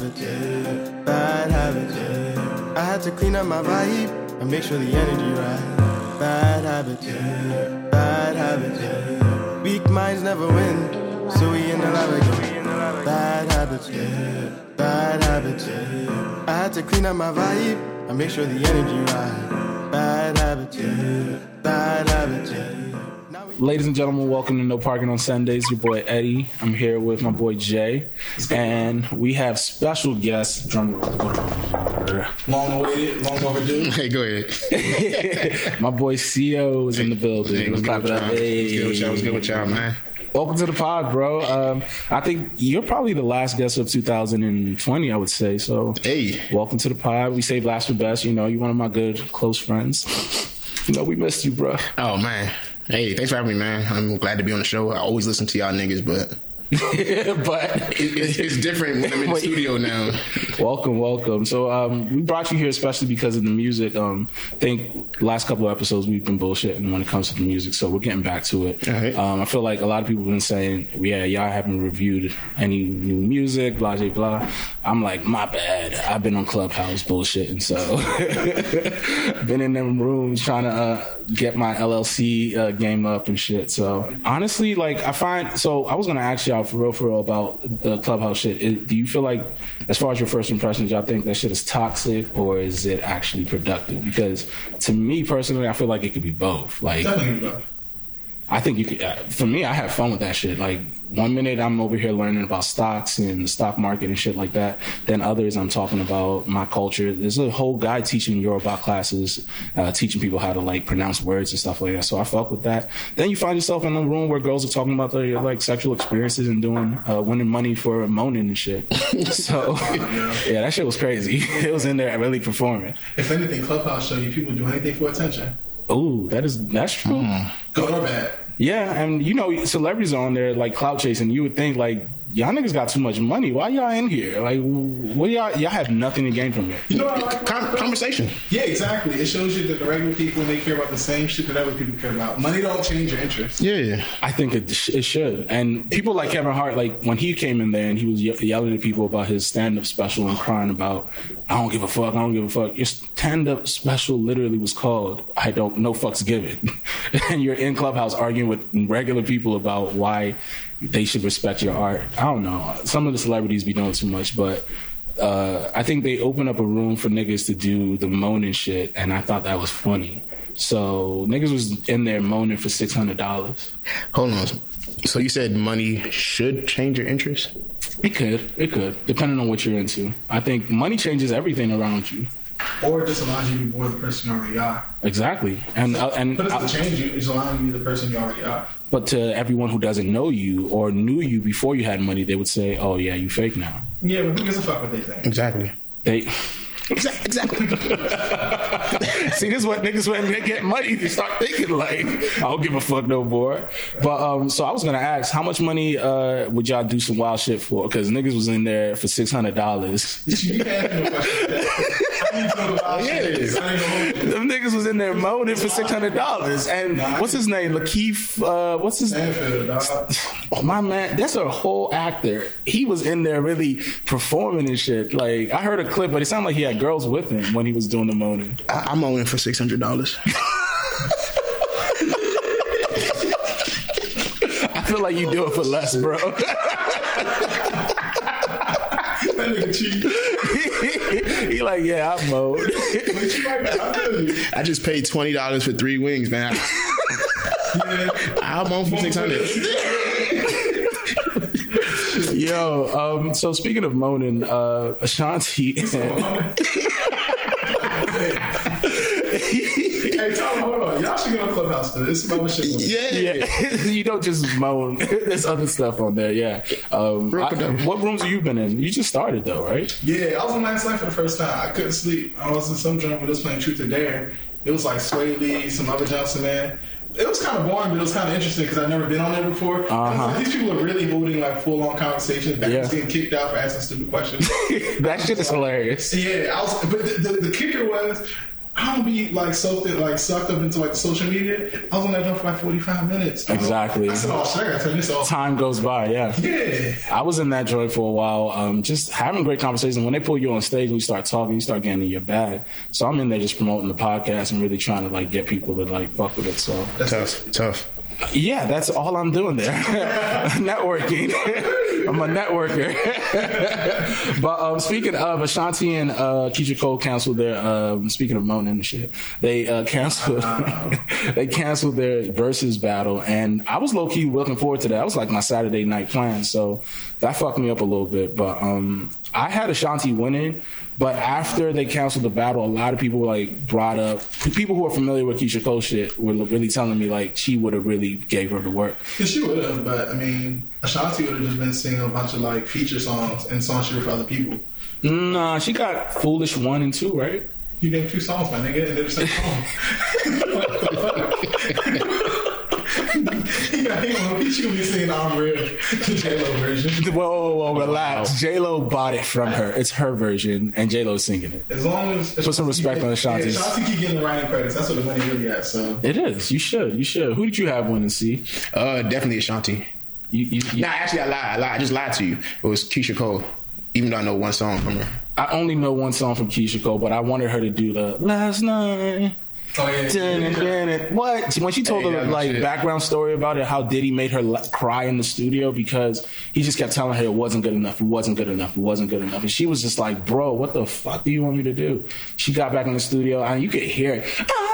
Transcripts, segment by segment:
habits, yeah. Bad habits, yeah. I had to clean up my vibe and make sure the energy right. Bad habits, yeah. Bad habits, yeah. Weak minds never win, so we in the lab again. Bad habits, yeah. Bad habits, yeah. I had to clean up my vibe and make sure the energy right. Bad habits, yeah. Bad habits, yeah. Ladies and gentlemen, welcome to No Parking on Sundays. Your boy Eddie. I'm here with my boy Jay, and we have special guests. Drum roll. Long awaited, long overdue. Hey, go ahead. My boy CO is in the building. Hey, what's Clap good up. y'all? What's good with y'all? What's good with y'all, man? Welcome to the pod, bro. Um, I think you're probably the last guest of 2020, I would say. So, Hey. welcome to the pod. We save last for best. You know, you're one of my good close friends. You know, we missed you, bro. Oh man. Hey, thanks for having me, man. I'm glad to be on the show. I always listen to y'all niggas, but but it, it's, it's different when I'm in the studio now. Welcome, welcome. So um, we brought you here especially because of the music. Um, I think last couple of episodes we've been bullshitting when it comes to the music, so we're getting back to it. Right. Um, I feel like a lot of people have been saying, "Yeah, y'all haven't reviewed any new music, blah blah blah." I'm like, my bad. I've been on Clubhouse bullshitting, so been in them rooms trying to uh, get my LLC uh, game up and shit. So honestly, like I find, so I was gonna ask y'all for real, for real about the Clubhouse shit. Is, do you feel like, as far as your first impressions, y'all think that shit is toxic or is it actually productive? Because to me personally, I feel like it could be both. Like. I think you could. Uh, for me, I have fun with that shit. Like one minute I'm over here learning about stocks and the stock market and shit like that. Then others I'm talking about my culture. There's a whole guy teaching Yoruba classes, uh, teaching people how to like pronounce words and stuff like that. So I fuck with that. Then you find yourself in a room where girls are talking about their like sexual experiences and doing uh, winning money for moaning and shit. so yeah, that shit was crazy. it was in there really performing. If anything, Clubhouse show you people do anything for attention, Ooh, that is that's true. good or bad. Yeah, and you know, celebrities are on there like clout chasing. You would think like y'all niggas got too much money. Why y'all in here? Like, what y'all y'all have nothing to gain from it. You know what I like? Con- conversation. Yeah, exactly. It shows you that the regular people they care about the same shit that other people care about. Money don't change your interest. Yeah. Yeah. I think it, sh- it should. And people like Kevin Hart, like when he came in there and he was ye- yelling at people about his stand up special and crying about, I don't give a fuck, I don't give a fuck. Your stand up special literally was called, I don't, no fucks given. and you're in Clubhouse arguing with regular people about why they should respect your art. I don't know. Some of the celebrities be doing too much, but. Uh, I think they open up a room for niggas to do the moaning shit, and I thought that was funny. So niggas was in there moaning for six hundred dollars. Hold on. So you said money should change your interest? It could. It could, depending on what you're into. I think money changes everything around you. Or it just allows you to be more the person you already are. Exactly. And uh, and But it uh, doesn't change you, it's allowing you to be the person you already are. But to everyone who doesn't know you or knew you before you had money, they would say, "Oh yeah, you fake now." Yeah, but who gives a fuck what they think? Exactly. They Exactly. see this is what niggas when they get money, they start thinking like, "I don't give a fuck no more." But um, so I was gonna ask, how much money uh would y'all do some wild shit for? Because niggas was in there for six hundred dollars. You can ask me a question. How do you feel about shit? I ain't gonna hold you. Them niggas was in there moaning for six hundred dollars. And what's his name? Lakeith. Uh, what's his name? Oh my man, that's a whole actor. He was in there really performing and shit. Like I heard a clip, but it sounded like he had girls with him when he was doing the moaning. I- I'm moaning for six hundred dollars. I feel like you do it for less, bro. That nigga cheap. he like, yeah, I'm mowed. But you right, man. I feel you. I just paid twenty dollars for three wings, man. Yeah. I'm on for six hundred. Yo, um, so speaking of moaning, uh, Ashanti. Hey, Y'all should get on Clubhouse for this. This is my shit. Yeah. yeah, you don't just moan. There's other stuff on there. Yeah. Um, I- what rooms have you been in? You just started though, right? Yeah, I was on last night for the first time. I couldn't sleep. I was in some joint where they was playing Truth or Dare. It was like Swae Lee, some other Johnson man. It was kind of boring, but it was kind of interesting because I've never been on there before. Uh-huh. like, these people are really holding like full on conversations. Back Yeah. getting kicked out for asking stupid questions. that shit is hilarious. yeah, I was. But the, the, the kicker was. I don't be like so th- like sucked up into like social media. I was on that joint for like forty five minutes. Exactly. I said, "Oh shit, I gotta turn this off." Time goes by, yeah. Yeah. I was in that joint for a while, um, just having great conversations. When they pull you on stage and you start talking, you start getting in your bag. So I'm in there just promoting the podcast and really trying to like get people to like fuck with it. So Tough, tough. Yeah, that's all I'm doing there. Networking. I'm a networker. but um, speaking of Ashanti and uh, Keyshia Cole canceled their. Um, speaking of moaning and shit, they uh, canceled. they canceled their Verzuz battle, and I was low key looking forward to that. That was like my Saturday night plan, so that fucked me up a little bit. But um, I had Ashanti winning. But after they canceled the battle, a lot of people like brought up people who are familiar with Keyshia Cole shit were really telling me like she would have really gave her the work. Yeah, she would have, but I mean, Ashanti would have just been singing a bunch of like feature songs and songs she wrote for other people. Nah, she got Foolish one and two, right? You named two songs, my nigga, and they're the same song. yeah, he gonna, she gonna be singing I'm real, the J Lo version. Whoa, whoa, whoa, relax. J Lo bought it from her. It's her version, and J Lo's singing it. As long as Put some respect on Ashanti's. Yeah, Ashanti keep getting the writing credits. That's what the money really at. So It is. You should. You should. Who did you have one to See, Uh, definitely Ashanti. you, you, you- Nah, actually, I lied. I lied. I just lied to you. It was Keyshia Cole. Even though I know one song from her. I only know one song from Keyshia Cole, but I wanted her to do the last night. Oh yeah, Dun, dun, dun, dun. What? When she told Hey, the that's like shit. background story about it, how Diddy made her la- cry in the studio because he just kept telling her it wasn't good enough, it wasn't good enough, it wasn't good enough, and she was just like, "Bro, what the fuck do you want me to do?" She got back in the studio and you could hear it.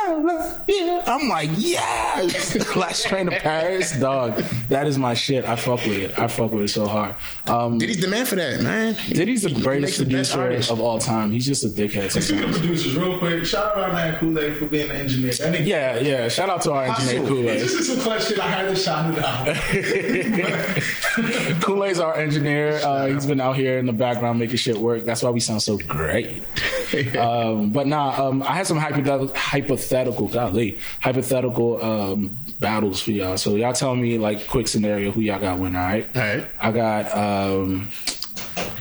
I love you. I'm like, yes, Last Train to Paris, dog. That is my shit. I fuck with it. I fuck with it so hard. Um, Diddy's the man for that, man. Diddy's the He greatest makes the best producer artists. of all time. He's just a dickhead. Speaking of producers, real quick, shout out man Kool Aid for being an engineer. That nigga, Yeah, yeah. Shout out to our engineer Kool Aid. This is a question. I had to shout it out. Kool Aid's our engineer. Uh, he's been out here in the background making shit work. That's why we sound so great. um, but nah, um, I had some hypothetical, hypothetical, golly, hypothetical um, battles for y'all. So y'all tell me like quick scenario who y'all got win. All right. All right. I got um,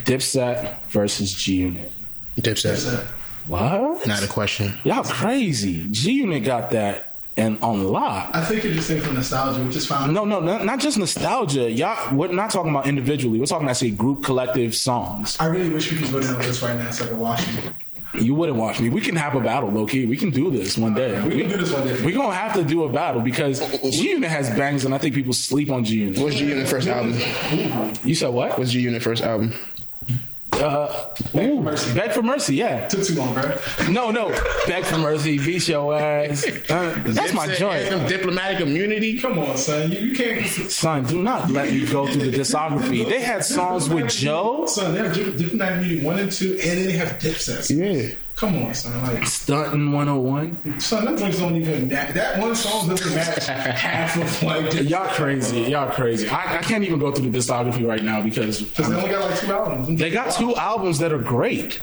Dipset versus G Unit. Dipset. What? Not a question. Y'all crazy. G Unit got that and on lock. I think you're just thinking from nostalgia, which is fine. No, no, not, not just nostalgia. Y'all, we're not talking about individually. We're talking about say group, collective songs. I really wish we could go down this right now so I could watch you. You wouldn't watch me. We can have a battle, low key. We can do this one day. We can do this one day. We're gonna have to do a battle because G Unit has bangs, and I think people sleep on G Unit. What's G Unit first album? You said what? What's G Unit first album? Uh, ooh, Mercy. Beg for Mercy, yeah. Took too long, bro. No, no. Beg for Mercy, beat your ass. Uh, that's my joint. Anthem, Diplomatic Immunity. Come on, son. You, you can't. Son, do not let me go through the discography. They had songs with Joe, Son, they have different different media one and two, and then they have dipsets. Yeah. Come on, son. Like, Stunting 101. son, that joints don't even match. That one song doesn't match half of like. Because Y'all crazy. Y'all crazy. I, I can't even go through the discography right now because they only got like two albums. they got two albums that are great.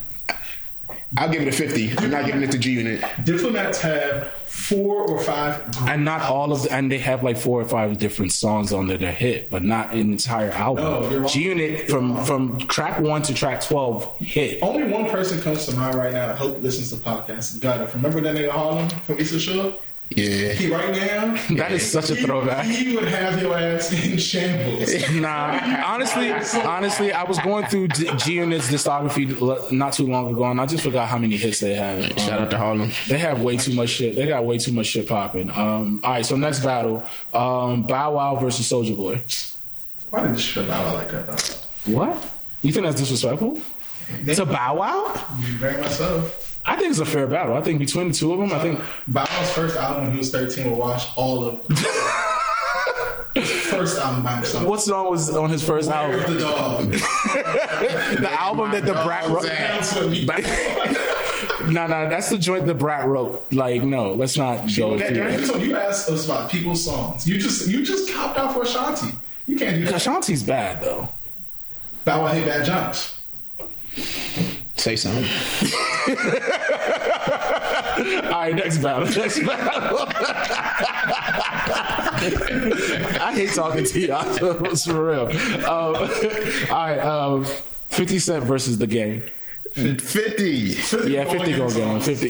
I'll give it a 50. I'm not giving it to G Unit. Diplomats have four or five. And not all of the, and they have like four or five different songs on there that hit, but not an entire album. wrong. G Unit from from track one to track twelve hit. Only one person comes to mind right now. I hope listens to podcasts. Gutter. Remember that nigga Harlem from East Shore? Yeah. He right now. That is such a he- throwback. He would have your ass in shambles. Nah, honestly, honestly, I was going through G G Unit's discography not too long ago, and I just forgot how many hits they had. Shout out to Harlem. They have way too much shit. They got way too much shit popping. Um, all right, so next battle, um, Bow Wow versus Soulja Boy. Why did you strip out like that? Though? What? You think that's disrespectful? To Bow Wow? Very much so. I think it's a fair battle. I think between the two of them, I think Bow Wow's first album when he was 13 will watch all of first album by himself. what song was on his first Where's album? the dog? The album that Da Brat wrote. Dance with. No, no, that's the joint Da Brat wrote. Like, no, let's not go That- through that. So you asked us about people's songs. You just you just copped out for Ashanti. You can't do that. Ashanti's bad though. Bow Wow hit bad jumps. Say something. All right, next battle. Next battle. I hate talking to y'all. It's for real. Um, all right, um, 50 Cent versus the game. 50. Yeah, 50 gonna get on 50.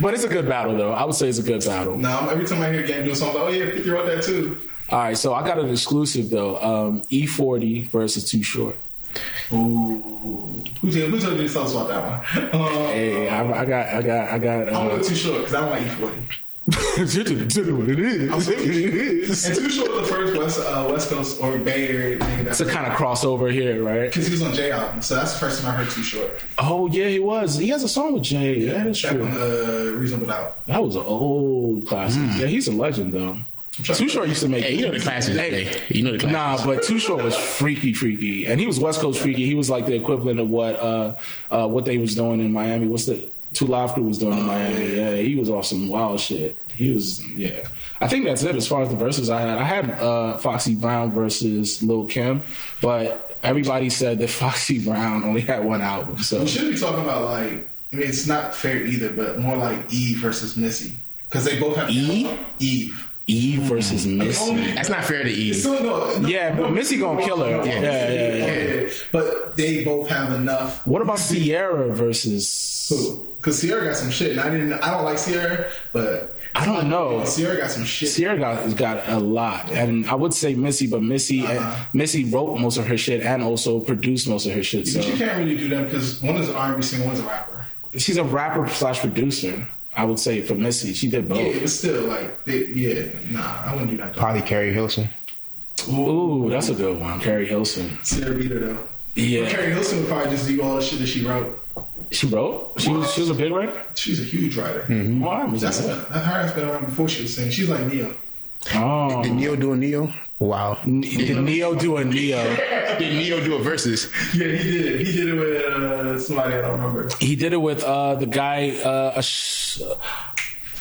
but it's a good battle, though. I would say it's a good battle. Now, every time I hear Game doing something, oh yeah, 50 wrote that too. All right, so I got an exclusive, though. Um, E40 versus Too Short. Ooh. Who told, who told you tell us about that one? Uh, Hey, I, I got, I got, I got. I'm Uh, going too short because I don't like E40. what it is. And too short was the first West uh, West Coast or Bay Area nigga It's a kind of crossover here, right? because he was on J album, so that's the first time I heard Too Short. Oh yeah, he was. He has a song with Jay. that is true. on uh, Reasonable Doubt. That was an old classic. Yeah, he's a legend though. Too Short used to make. Hey, you know the classics. Hey, you know the classics. Nah, but Too Short was freaky, freaky, and he was West Coast freaky. He was like the equivalent of what uh, uh, what they was doing in Miami. What's the Two Live Crew was doing in Miami? Yeah, he was on some wild shit. He was, yeah. I think that's it as far as the verses I had. I had uh, Foxy Brown versus Lil Kim, but everybody said that Foxy Brown only had one album. So We should be talking about like I mean it's not fair either, but more like Eve versus Missy because they both have Eve? Eve. Eve versus Missy. That's not fair to Eve. So, no, no, Yeah, but Missy gonna kill her. Yeah, yeah, yeah. yeah. But they both have enough. What about Ciara versus? Because Ciara got some shit, and I didn't. I don't like Ciara, but I don't know. Ciara got some shit. Ciara got got a lot, and I would say Missy, but Missy Uh-huh. Missy wrote most of her shit and also produced most of her shit. So But you can't really do them because one is an R&B singer, one's a rapper. she's a rapper slash producer. I would say for Missy, she did both. Yeah, but still, like, they, yeah, nah, I wouldn't do that. Probably Keri Hilson. Ooh, that's a good one, Keri Hilson. Ciara beat though. Yeah. But Keri Hilson would probably just do all the shit that she wrote. She wrote. She was she was a big writer. She's a huge writer. Mm-hmm. Why was That's that? that her has been around before she was singing. She's like Ne-Yo. Oh, Did Ne-Yo do a Neo? Wow. did Ne-Yo do a Neo? Did Ne-Yo do a Verzuz? Yeah, he did. He did it with uh, somebody I don't remember. He did it with uh, the guy. Uh, a sh-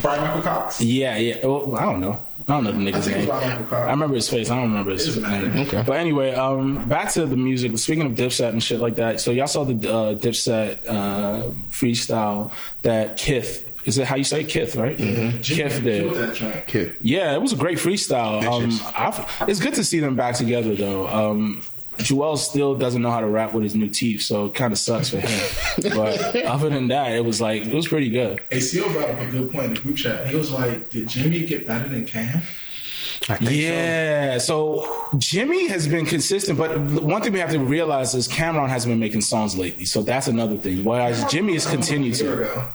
Brian Michael Cox. yeah, yeah. Well, I don't know. I don't know the nigga's think name. Brian Michael Cox. I remember his face. I don't remember his name. Okay. But anyway, um, back to the music. Speaking of Dipset and shit like that, so y'all saw the uh, Dipset uh, freestyle that Kith. Is it how you say it? Kith, right? Mm-hmm. Kith did. that track. Kid. Yeah, it was a great freestyle. Um, I've, it's good to see them back together, though. Um, Juelz still doesn't know how to rap with his new teeth, so it kind of sucks for him. but other than that, it was like it was pretty good. ACO brought up a good point in the group chat. He was like, "Did Jimmy get better than Cam?" Yeah, so Jimmy has been consistent, but one thing we have to realize is Cam'ron hasn't been making songs lately, so that's another thing. Whereas Jimmy has continued A year to.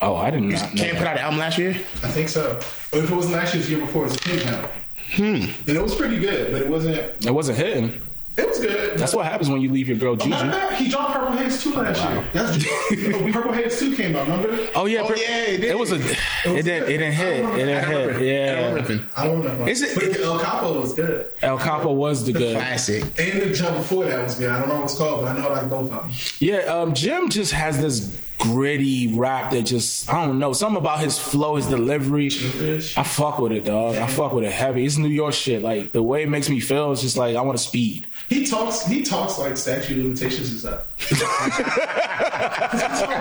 Ago. Oh, I did not know. so. Can't put out an album last year? I think so. Or if it wasn't last year's year before, it was Pink now. Hmm. And it was pretty good, but it wasn't. It wasn't hitting. It was good. That's what happens when you leave your girl Not Juju. bad. He dropped Purple Haze 2 last year. That's oh, Purple Haze 2 came out, remember? Oh yeah, Oh, per- yeah, it did. it was a. It didn't. It didn't hit. It didn't hit. Yeah. I don't remember. Is it- But El Capo was good. El Capo was the good. Classic. And the jump before that was good. I don't know what it's called, but I know I like both of them. Yeah, um, Jim just has this gritty rap that just I don't know something about his flow, his delivery. I fuck with it, dog. I fuck with it heavy. It's New York shit. Like the way it makes me feel is just like I want to speed. He talks. He talks like statute of limitations is up.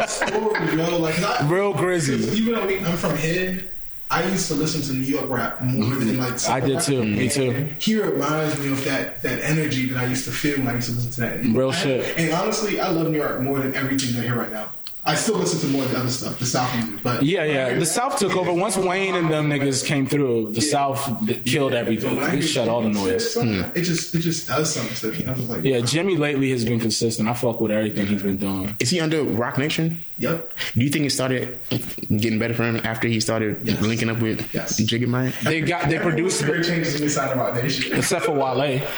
story, yo. Like I, Real grizzy. even though we, I'm from here, I used to listen to New York rap more than like. I did too. Me too. He reminds me of that that energy that I used to feel when I used to listen to that. Real I- shit. And honestly, I love New York more than everything I hear right now. I still listen to more of the other stuff, the South music, but Yeah, yeah. The South took over once Wayne and them niggas came through. The South th- killed everything. When They hear shut all the noise. Hmm. It just it just does something to me. I was like, Yeah, Jimmy lately has been consistent. I fuck with everything he's been doing. Is he under Roc Nation? yep. Do you think it started getting better for him after he started Yes. linking up with Yes. Jiggy Mike? They got they produced Great changes in this side of Roc Nation. except for Wale.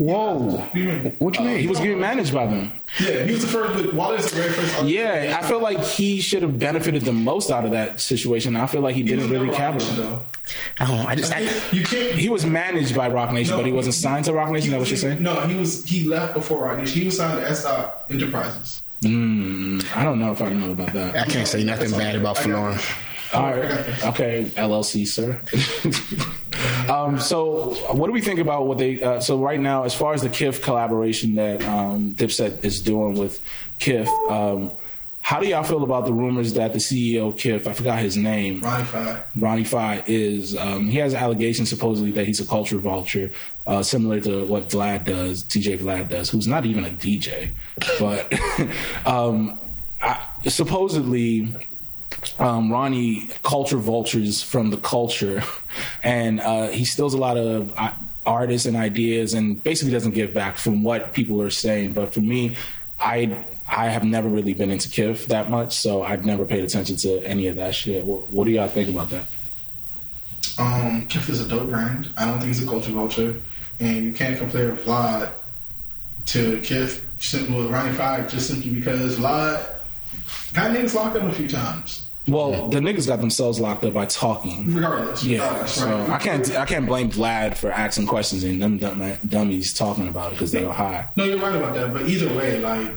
Whoa. What you mean? He was getting managed by them. Yeah, he was the first. But Wale's the very first. artist- Yeah, I feel like he should have benefited the most out of that situation. I feel like he He didn't really never Roc Nation, capitalize. though. I don't know. I just, I, You can't. He was managed by Roc Nation, but he wasn't signed to Roc Nation. Is that what you're saying? No, he was. He left before Roc Nation. He was signed to S. Dot Enterprises. Mm, I don't know if I know about that. I can't say nothing bad about Florin. All right, okay, LLC, sir. um, so, what do we think about what they? Uh, so, right now, as far as the Kith collaboration that um, Dipset is doing with Kith, um, How do y'all feel about the rumors that the CEO of Kith, I forgot his name, Ronnie Fieg. Ronnie Fieg, is um, he has allegations supposedly that he's a culture vulture, uh, similar to what Vlad does, DJ Vlad does, who's not even a DJ, but um, I, supposedly um, Ronnie culture vultures from the culture, and uh, he steals a lot of uh, artists and ideas, and basically doesn't give back from what people are saying. But for me, I I have never really been into Kith that much, so I've never paid attention to any of that shit. What, what do y'all think about that? Um, Kith is a dope brand. I don't think he's a culture vulture, and you can't compare Vlad to Kif simply with Ronnie Fieg just simply because Vlad got niggas locked up a few times. Well, the niggas got themselves locked up by talking. Regardless, Yeah, regardless, so right? I can't I can't blame Vlad for asking questions and them dumb, dummies talking about it because they were high. No, you're right about that. But either way, like,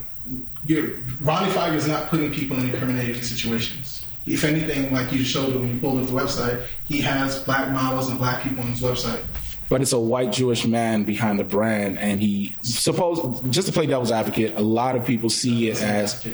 you're, Ronnie Fieg is not putting people in incriminating situations. If anything, like you showed when you pulled up the website, he has black models and black people on his website. But it's a white Jewish man behind the brand, and he suppose just to play devil's advocate, a lot of people see it as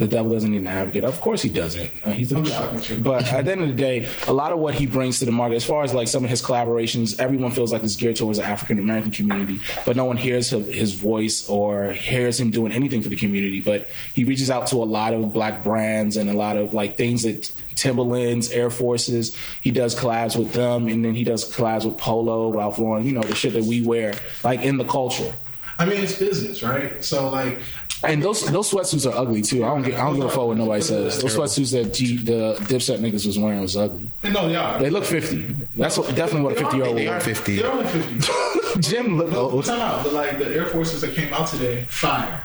the devil doesn't need an advocate. Of course he doesn't. Uh, he's a I'm just fucking with you. but at the end of the day, a lot of what he brings to the market, as far as like some of his collaborations, everyone feels like it's geared towards the African American community, but no one hears his, his voice or hears him doing anything for the community. But he reaches out to a lot of black brands and a lot of like things that Timberlands, Air Forces. He does collabs with them, and then he does collabs with Polo, Ralph Lauren. You know the shit that we wear, like in the culture. I mean, it's business, right? So, like, And those those sweatsuits are ugly too. I don't get I don't give a fuck what nobody says. Those sweatsuits that G, the Dipset niggas was wearing was ugly. no, they are. They look fifty. That's what, definitely what a fifty year old They are 50. They're only 50. Jim look No, old. time out. But, like, the Air Forces that came out today, fire.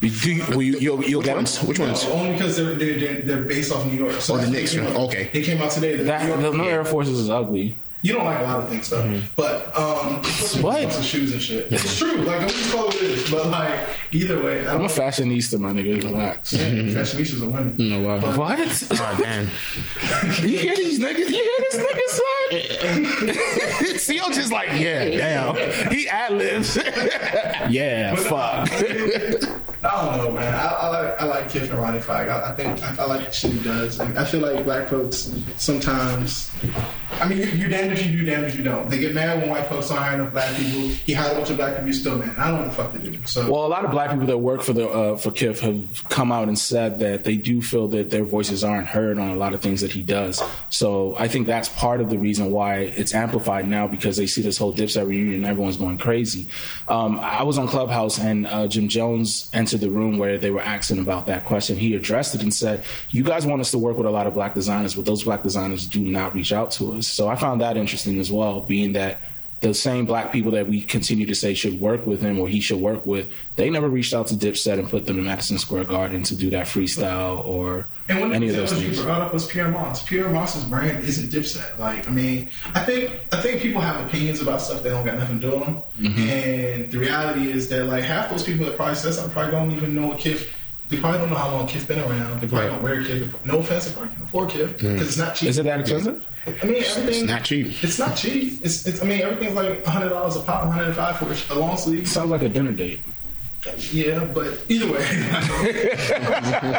Do you, will you, you'll, you'll Which get ones? them? Which ones? No, only because they're, they're, they're, they're based off New York. So Oh, the that's- Knicks one. came out- Okay. They came out today. The That, New York- the no Air Forces is ugly. You don't like a lot of things, though. But um, What? Lots of shoes and shit. It's true. Like I'm just call it is. But like either way, I I'm a fashionista, my nigga. Relax. Fashionistas are women. No, wow. But- What? Oh, damn. You hear these niggas? You hear this nigga, son? CO just like, yeah, damn. He ad libs. yeah, fuck. I don't know, man. I, I like I like Kith and Ronnie Fieg. I, I think I, I like the shit he does. And I feel like black folks sometimes. I mean, you, damned if you do, damned if you don't. They get mad when white folks don't hire enough black people. He hired a bunch of black people. He's still mad. I don't know what the fuck to do. So Well, a lot of black people that work for the uh, for Kith have come out and said that they do feel that their voices aren't heard on a lot of things that he does. So I think that's part of the reason why it's amplified now because they see this whole Dipset reunion and everyone's going crazy. Um, I was on Clubhouse and uh, Jim Jones entered the room where they were asking about that question. He addressed it and said, "You guys want us to work with a lot of black designers, but those black designers do not reach out to us." So I found that interesting as well, being that the same black people that we continue to say should work with him or he should work with, they never reached out to Dipset and put them in Madison Square Garden to do that freestyle or And one any of those you things. brought up was Pyer Moss. Pyer Moss's brand isn't Dipset. Like, I mean, I think I think people have opinions about stuff that don't got nothing to do with them. Mm-hmm. And the reality is that like half those people that probably said something probably don't even know what Kith. They probably don't know how long Kith been around. They probably Right. don't wear Kith. No offense, they probably can afford Kith because mm. it's not cheap. Is it that expensive? I mean, everything. It's not cheap. It's not cheap. It's, it's I mean, everything's like hundred dollars a pop, hundred and five for a long sleeve. Sounds like a dinner date. Yeah, but either way,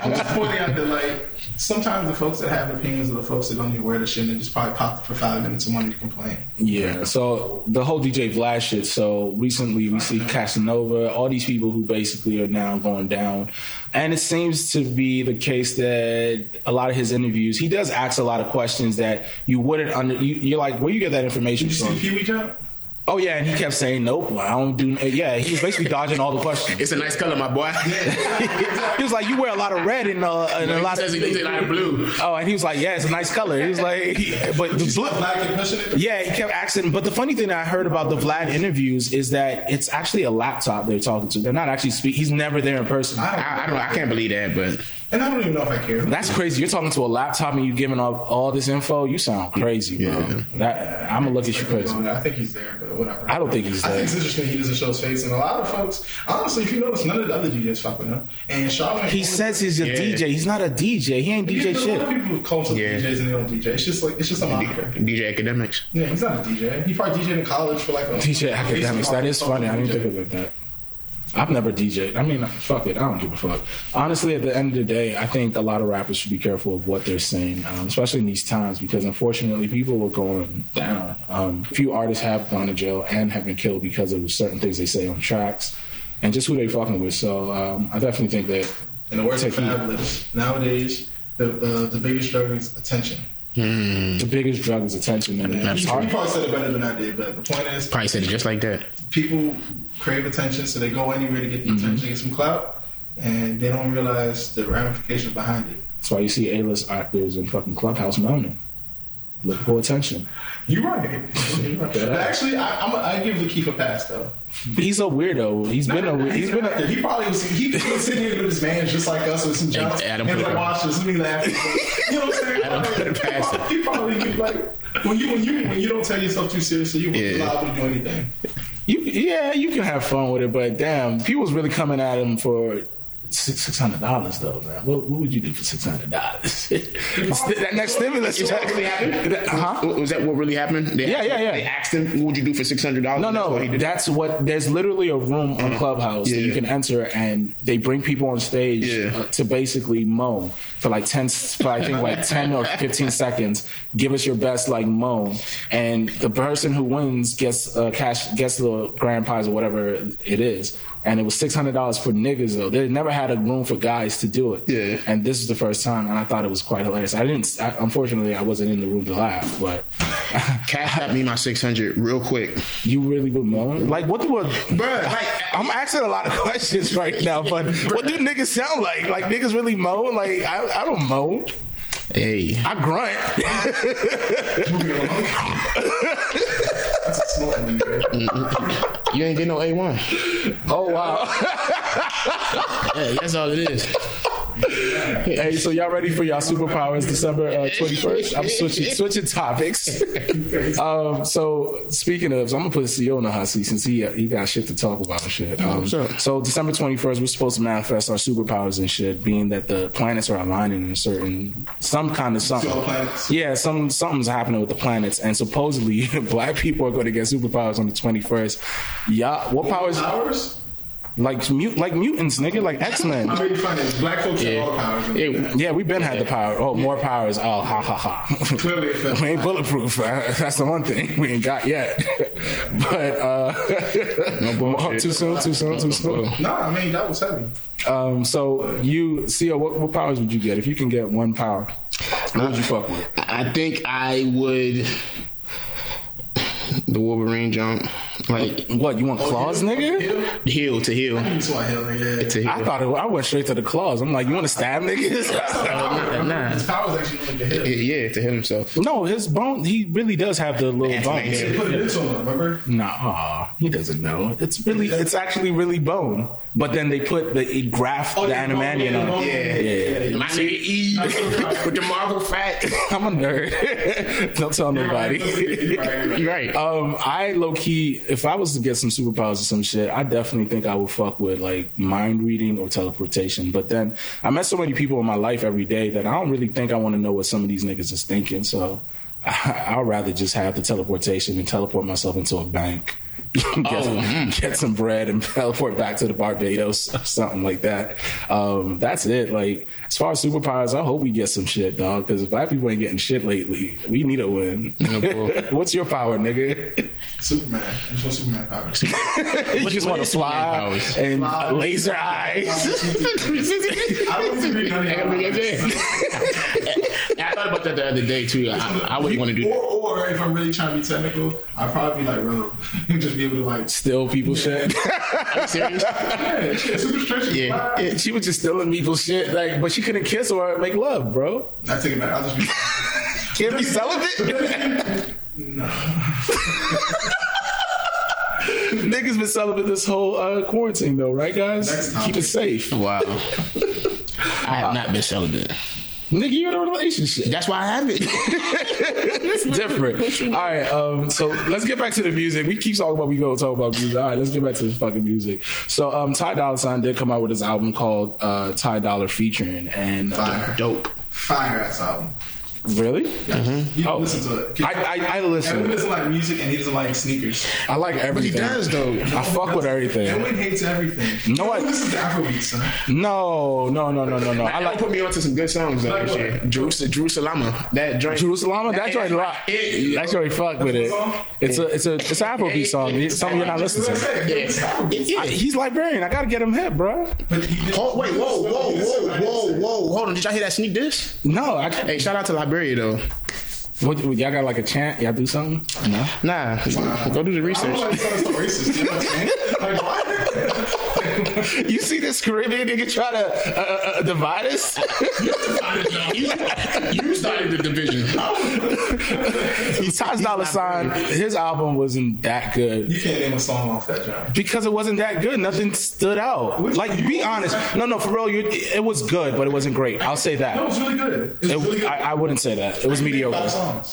I'm just pointing out that like sometimes the folks that have opinions are the folks that don't even wear the shit and they just probably pop for five minutes and wanting to complain. Yeah. So the whole DJ Vlad shit. So recently we see Casanova, all these people who basically are now going down, and it seems to be the case that a lot of his interviews, he does ask a lot of questions that you wouldn't under. You, you're like, where you get that information Did you see from? the Pee Wee jump? Oh yeah, and he kept saying, "Nope, I don't do." Yeah, he was basically dodging all the questions. It's a nice color, my boy. He was like, "You wear a lot of red and, uh, and a he lot says of." he thinks a lot of blue. Oh, and he was like, "Yeah, it's a nice color." He was like, "But the blue." Black kid pushing it. Yeah, he kept asking. But the funny thing that I heard about the Vlad interviews is that it's actually a laptop they're talking to. They're not actually speak. He's never there in person. I, I don't. I can't believe that, but And I don't even know if I care. That's crazy. You're talking to a laptop and you're giving off all this info. You sound crazy, bro. Yeah. That, I'm gonna look at you crazy. I think he's there, but whatever. I don't think he's there. I think it's interesting he doesn't show his face, and a lot of folks, honestly, if you notice, none of the other DJs fuck with him. And Charlamagne, He says he's a Yeah. DJ. He's not a DJ. He ain't DJ There's a lot shit. of people who call to Yeah. DJs and they don't DJ. It's just like it's just a moniker. DJ Akademiks. Yeah, he's not a DJ. He probably DJed in college for like a DJ Akademiks. That is funny. I didn't think of that. I've never DJed. I mean, fuck it. I don't give a fuck. Honestly, at the end of the day, I think a lot of rappers should be careful of what they're saying, um, especially in these times, because unfortunately, people are going down. Um, few artists have gone to jail and have been killed because of certain things they say on tracks and just who they fucking with. So um, I definitely think that. In the words of. Fabolous, nowadays the uh, the biggest drug is attention. Hmm. The biggest drug is attention, and it's You probably said it better than I did, but the point is, Probably said it just like that. people crave attention, so they go anywhere to get the attention, mm-hmm. get some clout, and they don't realize the ramifications behind it. That's why you see A-list actors in fucking clubhouse moaning, looking for attention. You're right. But actually, I, I'm a, I give Lakeith a pass though. He's a weirdo. He's been a. He's been a. He probably was. He was sitting here with his man just like us with some jobs. Adam and put like, it- watch this. Let me laugh. You know what I'm saying? Adam put it past him. He probably be like when you when you when you don't take yourself too seriously, you're Yeah. liable to do anything. You, yeah, you can have fun with it, but damn, people's really coming at him for six hundred dollars though, man. What, what would you do for six hundred dollars? that next stimulus Is check. that really happened? Huh? Was- Was that what really happened? They Yeah, asked yeah, yeah. They asked him, "What would you do for six hundred dollars?" No, no, that's what. There's literally a room on Clubhouse that you can enter, and they bring people on stage Yeah. uh, to basically moan for like ten, for I think like ten or fifteen seconds. Give us your best like moan, and the person who wins gets uh, cash, gets the grand prize or whatever it is. And it was six hundred dollars for niggas though. They never had a room for guys to do it. Yeah. And this is the first time, and I thought it was quite hilarious. I didn't. I, unfortunately, I wasn't in the room to laugh, but Cash out me my six hundred real quick. you really would moan. Like what do? A, Bruh, like- I'm asking a lot of questions right now, but what do niggas sound like? Like niggas really moan? Like I, I don't moan. Hey, I grunt. That's a small one, nigga. you ain't get no A one. oh wow. Yeah, that's all it is. hey, so y'all ready for y'all superpowers December uh, 21st? I'm switching switching topics. um, so speaking of, so I'm gonna put CEO in the hot seat since he he got shit to talk about and shit. Um, what's up? so December 21st, we're supposed to manifest our superpowers and shit, being that the planets are aligning in a certain some kind of something. all the planets? Yeah, some something's happening with the planets, and supposedly black people are going to get superpowers on the 21st. Yeah, what powers? Powers? Like mute, like mutants, nigga, like X Men. I mean, funny. Black folks have all powers. Yeah. Yeah, we've been had the power. Oh, more powers. Oh, ha ha ha. Clearly, we ain't bulletproof. That's the one thing we ain't got yet. but uh, No too soon, too soon, too soon. No, I mean that was heavy. Um, so you, Cio, what, what powers would you get if you can get one power? What would you fuck with? I think I would. The Wolverine jump, like What you want claws, nigga? Hill? heal to heal You saw Hill, yeah. to heal. I thought it, I went straight to the claws. I'm like, you want to stab niggas? nah, His powers actually only to Hill. yeah, to heal himself. no, his bone. He really does have the little Ant-Man. bones. They put it into him, remember? Nah, he doesn't know. It's really, it's actually really bone. But then they put the he graft Oh, the yeah, animanian bone, on. yeah, Yeah, yeah. My nigga E with the Marvel fat. I'm a nerd. Don't tell nobody. You right. Um, I low key, if I was to get some superpowers or some shit, I definitely think I would fuck with like mind reading or teleportation. But then I met so many people in my life every day that I don't really think I want to know what some of these niggas is thinking. So I, I'd rather just have the teleportation and teleport myself into a bank. get, Oh, get some bread and teleport back to the Barbados or something like that. Um, that's it. Like as far as superpowers, I hope we get some shit, dog. Because if black people ain't getting shit lately. We need a win. No. What's your power, nigga? Superman. I just want Superman powers. you just what want to fly powers? and Fly. laser eyes. I don't even read none of I gotta y'all. be Yeah, I thought about that the other day too. I, I would want to do Or, that. or if I'm really trying to be technical, I'd probably be like Rogue. just be able to like, Steal people shit. Are you serious? yeah, shit, super stretchy. Yeah. fly. she was just stealing people's shit, like, but she couldn't kiss or make love, bro. I take it back. I'll just be. Can't be celibate. No. Niggas been celibate this whole uh, quarantine though, right, guys? Keep it safe. Wow. I have not been celibate. Nigga, you in a relationship. That's why I have it. It's different. All right, um, so let's get back to the music. We keep talking about we go talk about music. All right, let's get back to the fucking music. So, um, Ty Dolla Sign did come out with his album called uh, Ty Dollar Featuring, and uh, Dope. Fire ass album. Really? Mm-hmm. You Oh. listen to it. I, I, I Edwin listen. doesn't like music and he doesn't like sneakers. I like everything. He does, though. I fuck with everything. Edwin hates everything. No, I- listen to Afrobeat, son. No, no, no, no, no, no. I I like like put me onto some good songs though. Like this. Jerusalem, Jerusalem, that joint. Jerusalem. That joint rock. That joint fuck with it. It's a it's a it's an Afrobeat song. It's something you're not listening That's what I to. said. Yeah. I- he's Liberian. I gotta get him hip, bro. But he Oh, wait, whoa, whoa, whoa, whoa, whoa. Hold on. Did y'all hear that sneak diss? No, I. Hey, shout out to Liberia though. What, what, y'all got like a chant? Y'all do something? No. Nah, go do the I research. You know what I'm saying? Like, why? You see this Caribbean nigga try to uh, uh, uh, divide us? you, you started the division. Ty Dolla Sign, his album wasn't that good. You can't name a song off that genre. Because it wasn't that good, nothing stood out. Like, be honest. No, no, for real, it was good, but it wasn't great. I'll say No, it that. was really good. It was It, really good. I, I wouldn't say that. It was Five mediocre.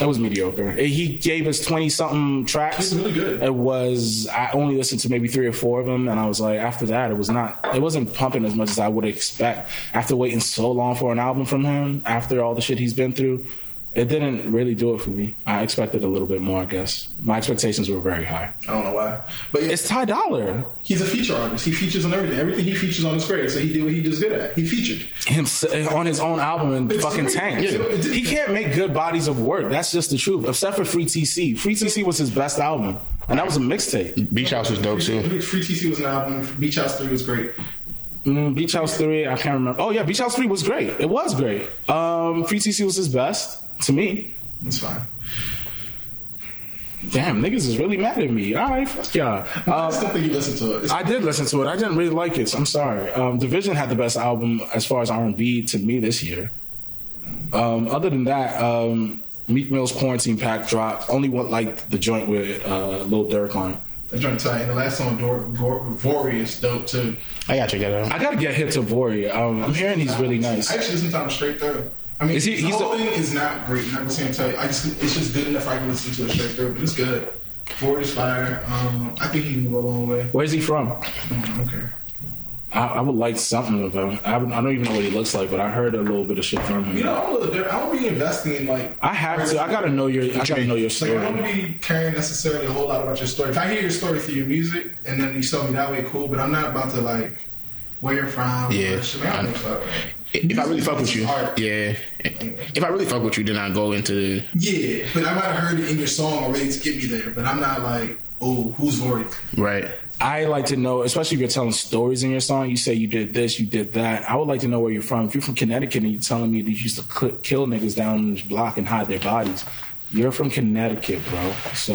It was mediocre. He gave us twenty something tracks. It's really good. It was. I only listened to maybe three or four of them, and I was like, after that, it was not. It wasn't pumping as much as I would expect. After waiting so long for an album from him, after all the shit he's been through, it didn't really do it for me. I expected a little bit more. I guess my expectations were very high. I don't know why. But yeah, It's Ty Dolla he's a feature artist. He features on everything. Everything he features on is great. So he did what he just good at. He featured. himself on his own album and It's fucking great. tanked. Yeah. He can't make good bodies of work. That's just the truth. Except for Free TC. Free TC was his best album, and that was a mixtape. Beach House was dope too. Free TC was an album. Beach House 3 was great. Mm, Beach House Three, I can't remember. Oh yeah, Beach House Three was great. It was great. Um, Free TC was his best to me. It's fine. Damn, niggas is really mad at me. All right, fuck y'all. I Um, just don't think you listened to it. It's, I did listen to it. I didn't really like it. So I'm sorry. Um, Division had the best album as far as R&B to me this year. Um, other than that, um, Meek Mill's Quarantine Pack dropped. Only one like the joint with uh, Lil Durk on. it. that joint tight. And the last song, Dor- Gor- Vory, is dope too. I gotta check that out. I gotta get hit to Vory. Um, I'm hearing he's really nice. I actually listened to him straight through. I mean, he- the whole the- thing is not great. I'm not gonna tell you. I just it's just good enough. I can listen to it straight through, but it's good. Vory is fire. Um, I think he can go a long way. Where's he from? Mm, okay. I, I would like something of him. I, I don't even know what he looks like, but I heard a little bit of shit from him. You know, I'm a little different. I don't be investing in like. I have to. I gotta know your. I gotta know your Like, I don't story. be caring necessarily a whole lot about your story. If I hear your story through your music and then you tell me that way, cool. But I'm not about to like where you're from. Yeah. or shit. I don't give a fuck. man. If I really fuck with you, Art. yeah. If I really fuck with you, then I go into Yeah, but I might have heard it in your song already to get me there. But I'm not like, oh, who's Vory? right. I like to know, especially if you're telling stories in your song. You say you did this, you did that. I would like to know where you're from. If you're from Connecticut and you're telling me that you used to cl- kill niggas down this block and hide their bodies, you're from Connecticut, bro. So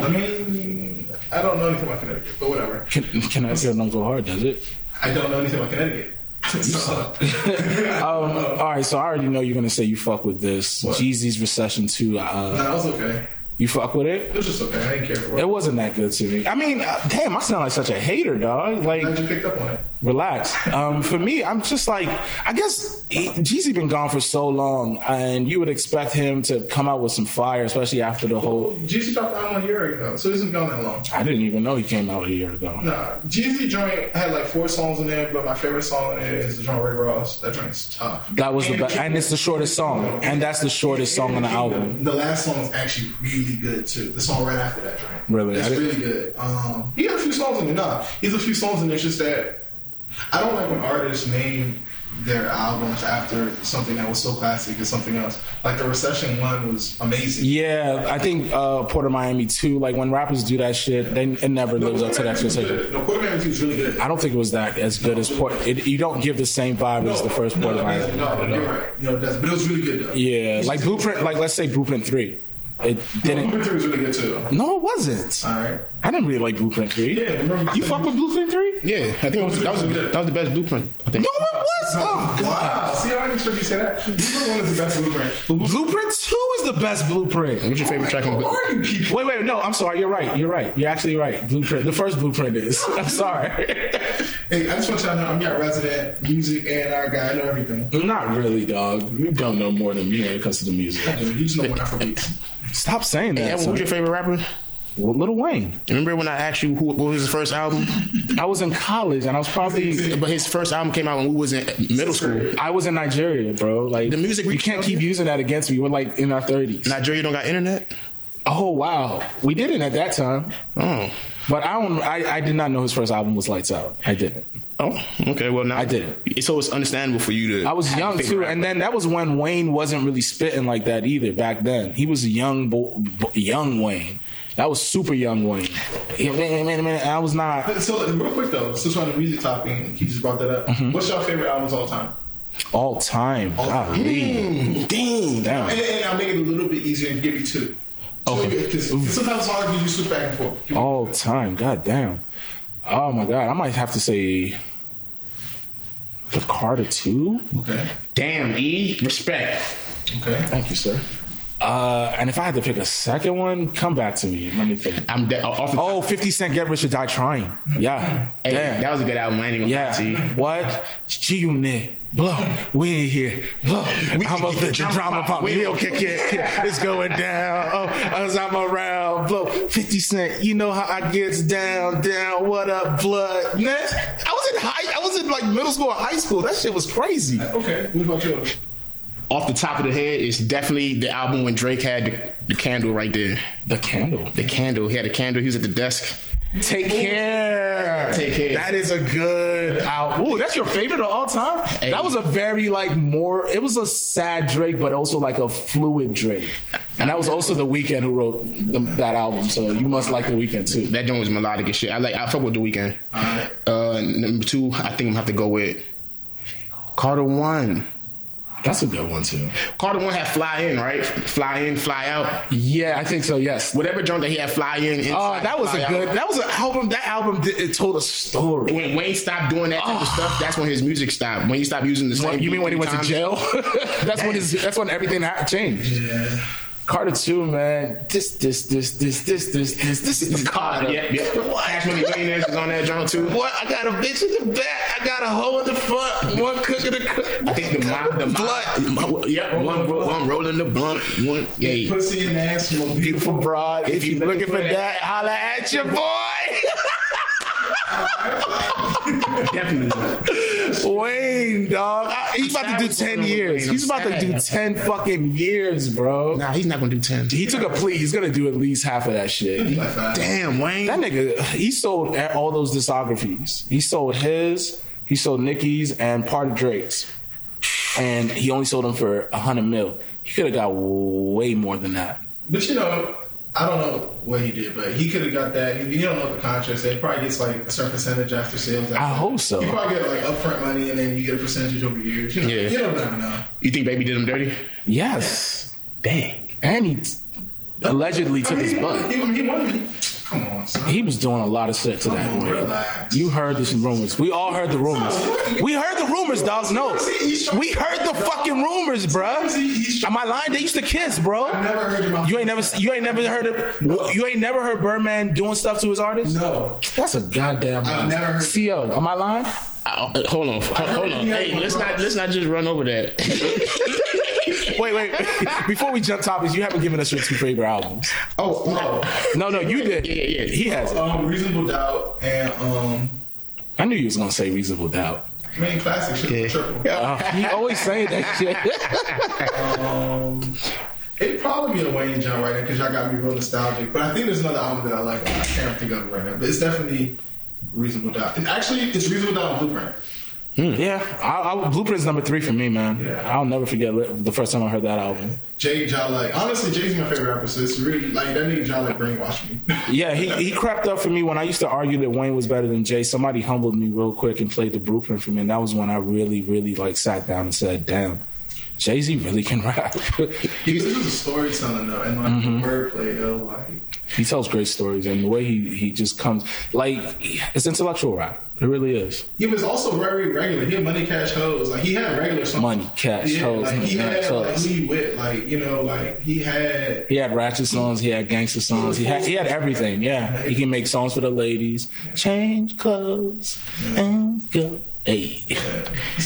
I mean, I don't know anything about Connecticut, but whatever. Con- Connecticut don't go hard, does it? I don't know anything about Connecticut. Um, all right, so I already know you're gonna say you fuck with this What? Jeezy's Recession Two. no, Uh, that was okay. you fuck with It it? was just okay. I didn't care for it. It wasn't that good to me. I mean, uh, damn, I sound like such a hater, dog. Like, Glad you picked up on it. Relax. Um, for me, I'm just like, I guess Jeezy been gone for so long, and you would expect him to come out with some fire, especially after the whole. Jeezy dropped the album a year ago, so it hasn't gone that long. I didn't even know he came out a year ago. Nah, Jeezy joint had like four songs in there, but my favorite song in there is the joint Ray Ross. That joint's tough. That was the best, and it's the shortest song, and that's the shortest song on the album. The last song is actually really good too. The song right after that joint. Really? It's really good. Um, he had a few songs in there. Nah, he's a few songs in there. It's just that I don't like when artists name their albums after something that was so classic as something else. Like the Recession one was amazing. Yeah, I think uh, Port of Miami too. Like when rappers do that shit, they it never lives up to that expectation. No, Port of Miami 2 is really good. I don't think it was that as good as Port. It, you don't give the same vibe as the first Port of. Miami. No, you're right. No, it. But it was really good though. Yeah, like Blueprint. Like let's say Blueprint Three. It didn't. Blueprint 3 was really good too. No, it wasn't. All right. I didn't really like Blueprint Three. Yeah, remember- You fuck with Blueprint Three? Yeah, I think it was, that was that was the best blueprint. I think. No, it was. Oh, God. Wow. See, I didn't expect you to say that. Blueprint 1 is the best Blueprint. Blueprint Two is the best Blueprint. What's your favorite track on? Who are you people? Wait, wait, no, I'm sorry. You're right. You're right. You're actually right. Blueprint. The first Blueprint is. I'm sorry. Hey, I just want y'all to know I'm your resident music and our guy. I know everything. Not really, dog. You don't know more than me when it comes to the music. You just know more Afrobeats. Stop saying that. Evan, son. who's your favorite rapper? Little Wayne. Remember when I asked you who, what was his first album? I was in college and I was probably but his first album came out when we was in middle school. I was in Nigeria, bro. Like The music you we- can't keep using that against me. We're like in our thirties. Nigeria don't got internet. Oh wow, we didn't at that time. Oh, But I don't. I, I did not know his first album was Lights Out. I didn't. oh, okay. Well, now I didn't. So it's understandable for you to. I was young too, and then that was when Wayne wasn't really spitting like that either. Back then, he was a young, bo- bo- young Wayne. That was super young Wayne. Yeah, man, man, man, I was not So real quick though, since we're on the music topic, and he just brought that up. Mm-hmm. What's your favorite albums all time? all time. Golly. Damn. Damn. And, and I'll make it a little bit easier and give you two. Okay. Because sometimes it's hard for you to switch back and forth. Give me- All time. God damn. Oh my god. I might have to say the Carter two. Okay. Damn. E. Respect. Okay. Thank you, sir. Uh, and if I had to pick a second one, come back to me. Let me think. I'm de- off the. Oh, 50 Cent Get Rich or Die Trying. Yeah. Hey, Damn. that was a good album. I ain't even Yeah. gonna lie you. What? G Unit. Blow. We in here. Blow. I'm up the drama pop. We don't kick it. It's going down. Oh, as I'm around. Blow. 50 Cent. You know how I gets down, down. What up, blood? Man, I was in high. I was in like middle school or high school. That shit was crazy. Okay. What about yours? Off the top of the head, it's definitely the album when Drake had the, the candle right there. The candle. The candle. He had a candle. He was at the desk. Take care. Take care. That is a good album. Ooh, that's your favorite of all time? Hey. That was a very like more it was a sad Drake, but also like a fluid Drake. And that was also the Weeknd who wrote the, that album. So you must like the Weeknd too. That joint was melodic as shit. I like. I fuck with the Weeknd. Uh, number two, I think I'm gonna have to go with Carter One. That's a good one too. Carter One had fly in, right? Fly in, fly out. Yeah, I think so, yes. Whatever joint that he had fly in. Oh, that was a out. good that was an album that album did, it told a story. When Wayne stopped doing that type of ah. stuff, that's when his music stopped. When he stopped using the same. You mean when he went to jail? that's when his that's when everything changed. Yeah. Carter 2, man. This, this, this, this, this, this, this, this is the Carter. Yep, yep. Cash Money Millionaires is on that joint too. What? I got a bitch in the back. I got a hoe in the front. One cook in the cook. I think the mob, the blood. Yep, one, ro- one rolling the blunt. One, yeah. Pussy and ass from a Beautiful broad. If you looking for that, holla at your boy. Definitely. Wayne, dog. I- He's about to do 10 years. He's about to do 10 fucking years, bro. Nah, he's not gonna do ten. He took a plea. He's going to do at least half of that shit. Like. Damn, Wayne. That nigga, he sold all those discographies. He sold his, he sold Nicki's, and part of Drake's. And he only sold them for a hundred mil. He could have got way more than that. But you know, I don't know what he did, but he could have got that. You don't know what the contract said. He probably gets like a certain percentage after sales. I hope so. You probably get like upfront money and then you get a percentage over years. You know, Yeah. you don't never know. You think Baby did him dirty? Yes. Dang. And he allegedly took his butt. He, he, wanted me. Come on, son. He was doing a lot of shit to that on, boy. relax. You heard the rumors. We all heard the rumors. We heard the rumors, dogs. No, we heard the fucking rumors, bruh. Am I lying? They used to kiss, bro. Never heard You ain't never, you ain't never heard of, you ain't never heard Birdman doing stuff to his artists. No. That's a goddamn. I've never heard- Co. Am I lying? Uh, hold on, hold, hold on. Hey, let's not let's not just run over that. Wait, wait. Before we jump topics, you haven't given us your two favorite albums. oh, Oh. No, no, you did. Yeah, yeah, yeah. He has it. Um, Reasonable Doubt and um, I knew you was gonna say Reasonable Doubt. I mean, classic shit. Triple. Uh, he always saying that shit. Um, it'd probably be a Wayne John right now because y'all got me real nostalgic. But I think there's another album that I like. I can't think of it right now, but it's definitely Reasonable Doubt. And actually, it's Reasonable Doubt and Blueprint. yeah, I, I, Blueprint is number three for me, man. Yeah. I'll never forget the first time I heard that album. Jay Jolly. Honestly, Jay's my favorite rapper, so it's really like that nigga Jolly brainwashed me. Yeah, he, he crept up for me when I used to argue that Wayne was better than Jay. Somebody humbled me real quick and played the Blueprint for me, and that was when I really, really like sat down and said, "Damn, Jay Z really can rap." he was, he was a storytelling though, and like Mm-hmm. wordplay though, like he tells great stories, and the way he he just comes like it's intellectual rap. It really is. he was also very regular. He had money, cash, hoes. Like he had regular songs. Money, cash, yeah, hoes, Like he had like who you with, like you know, like he had. He had ratchet songs. He had gangster songs. He had he had everything. Yeah, he can make songs for the ladies. Change clothes and go. Hey.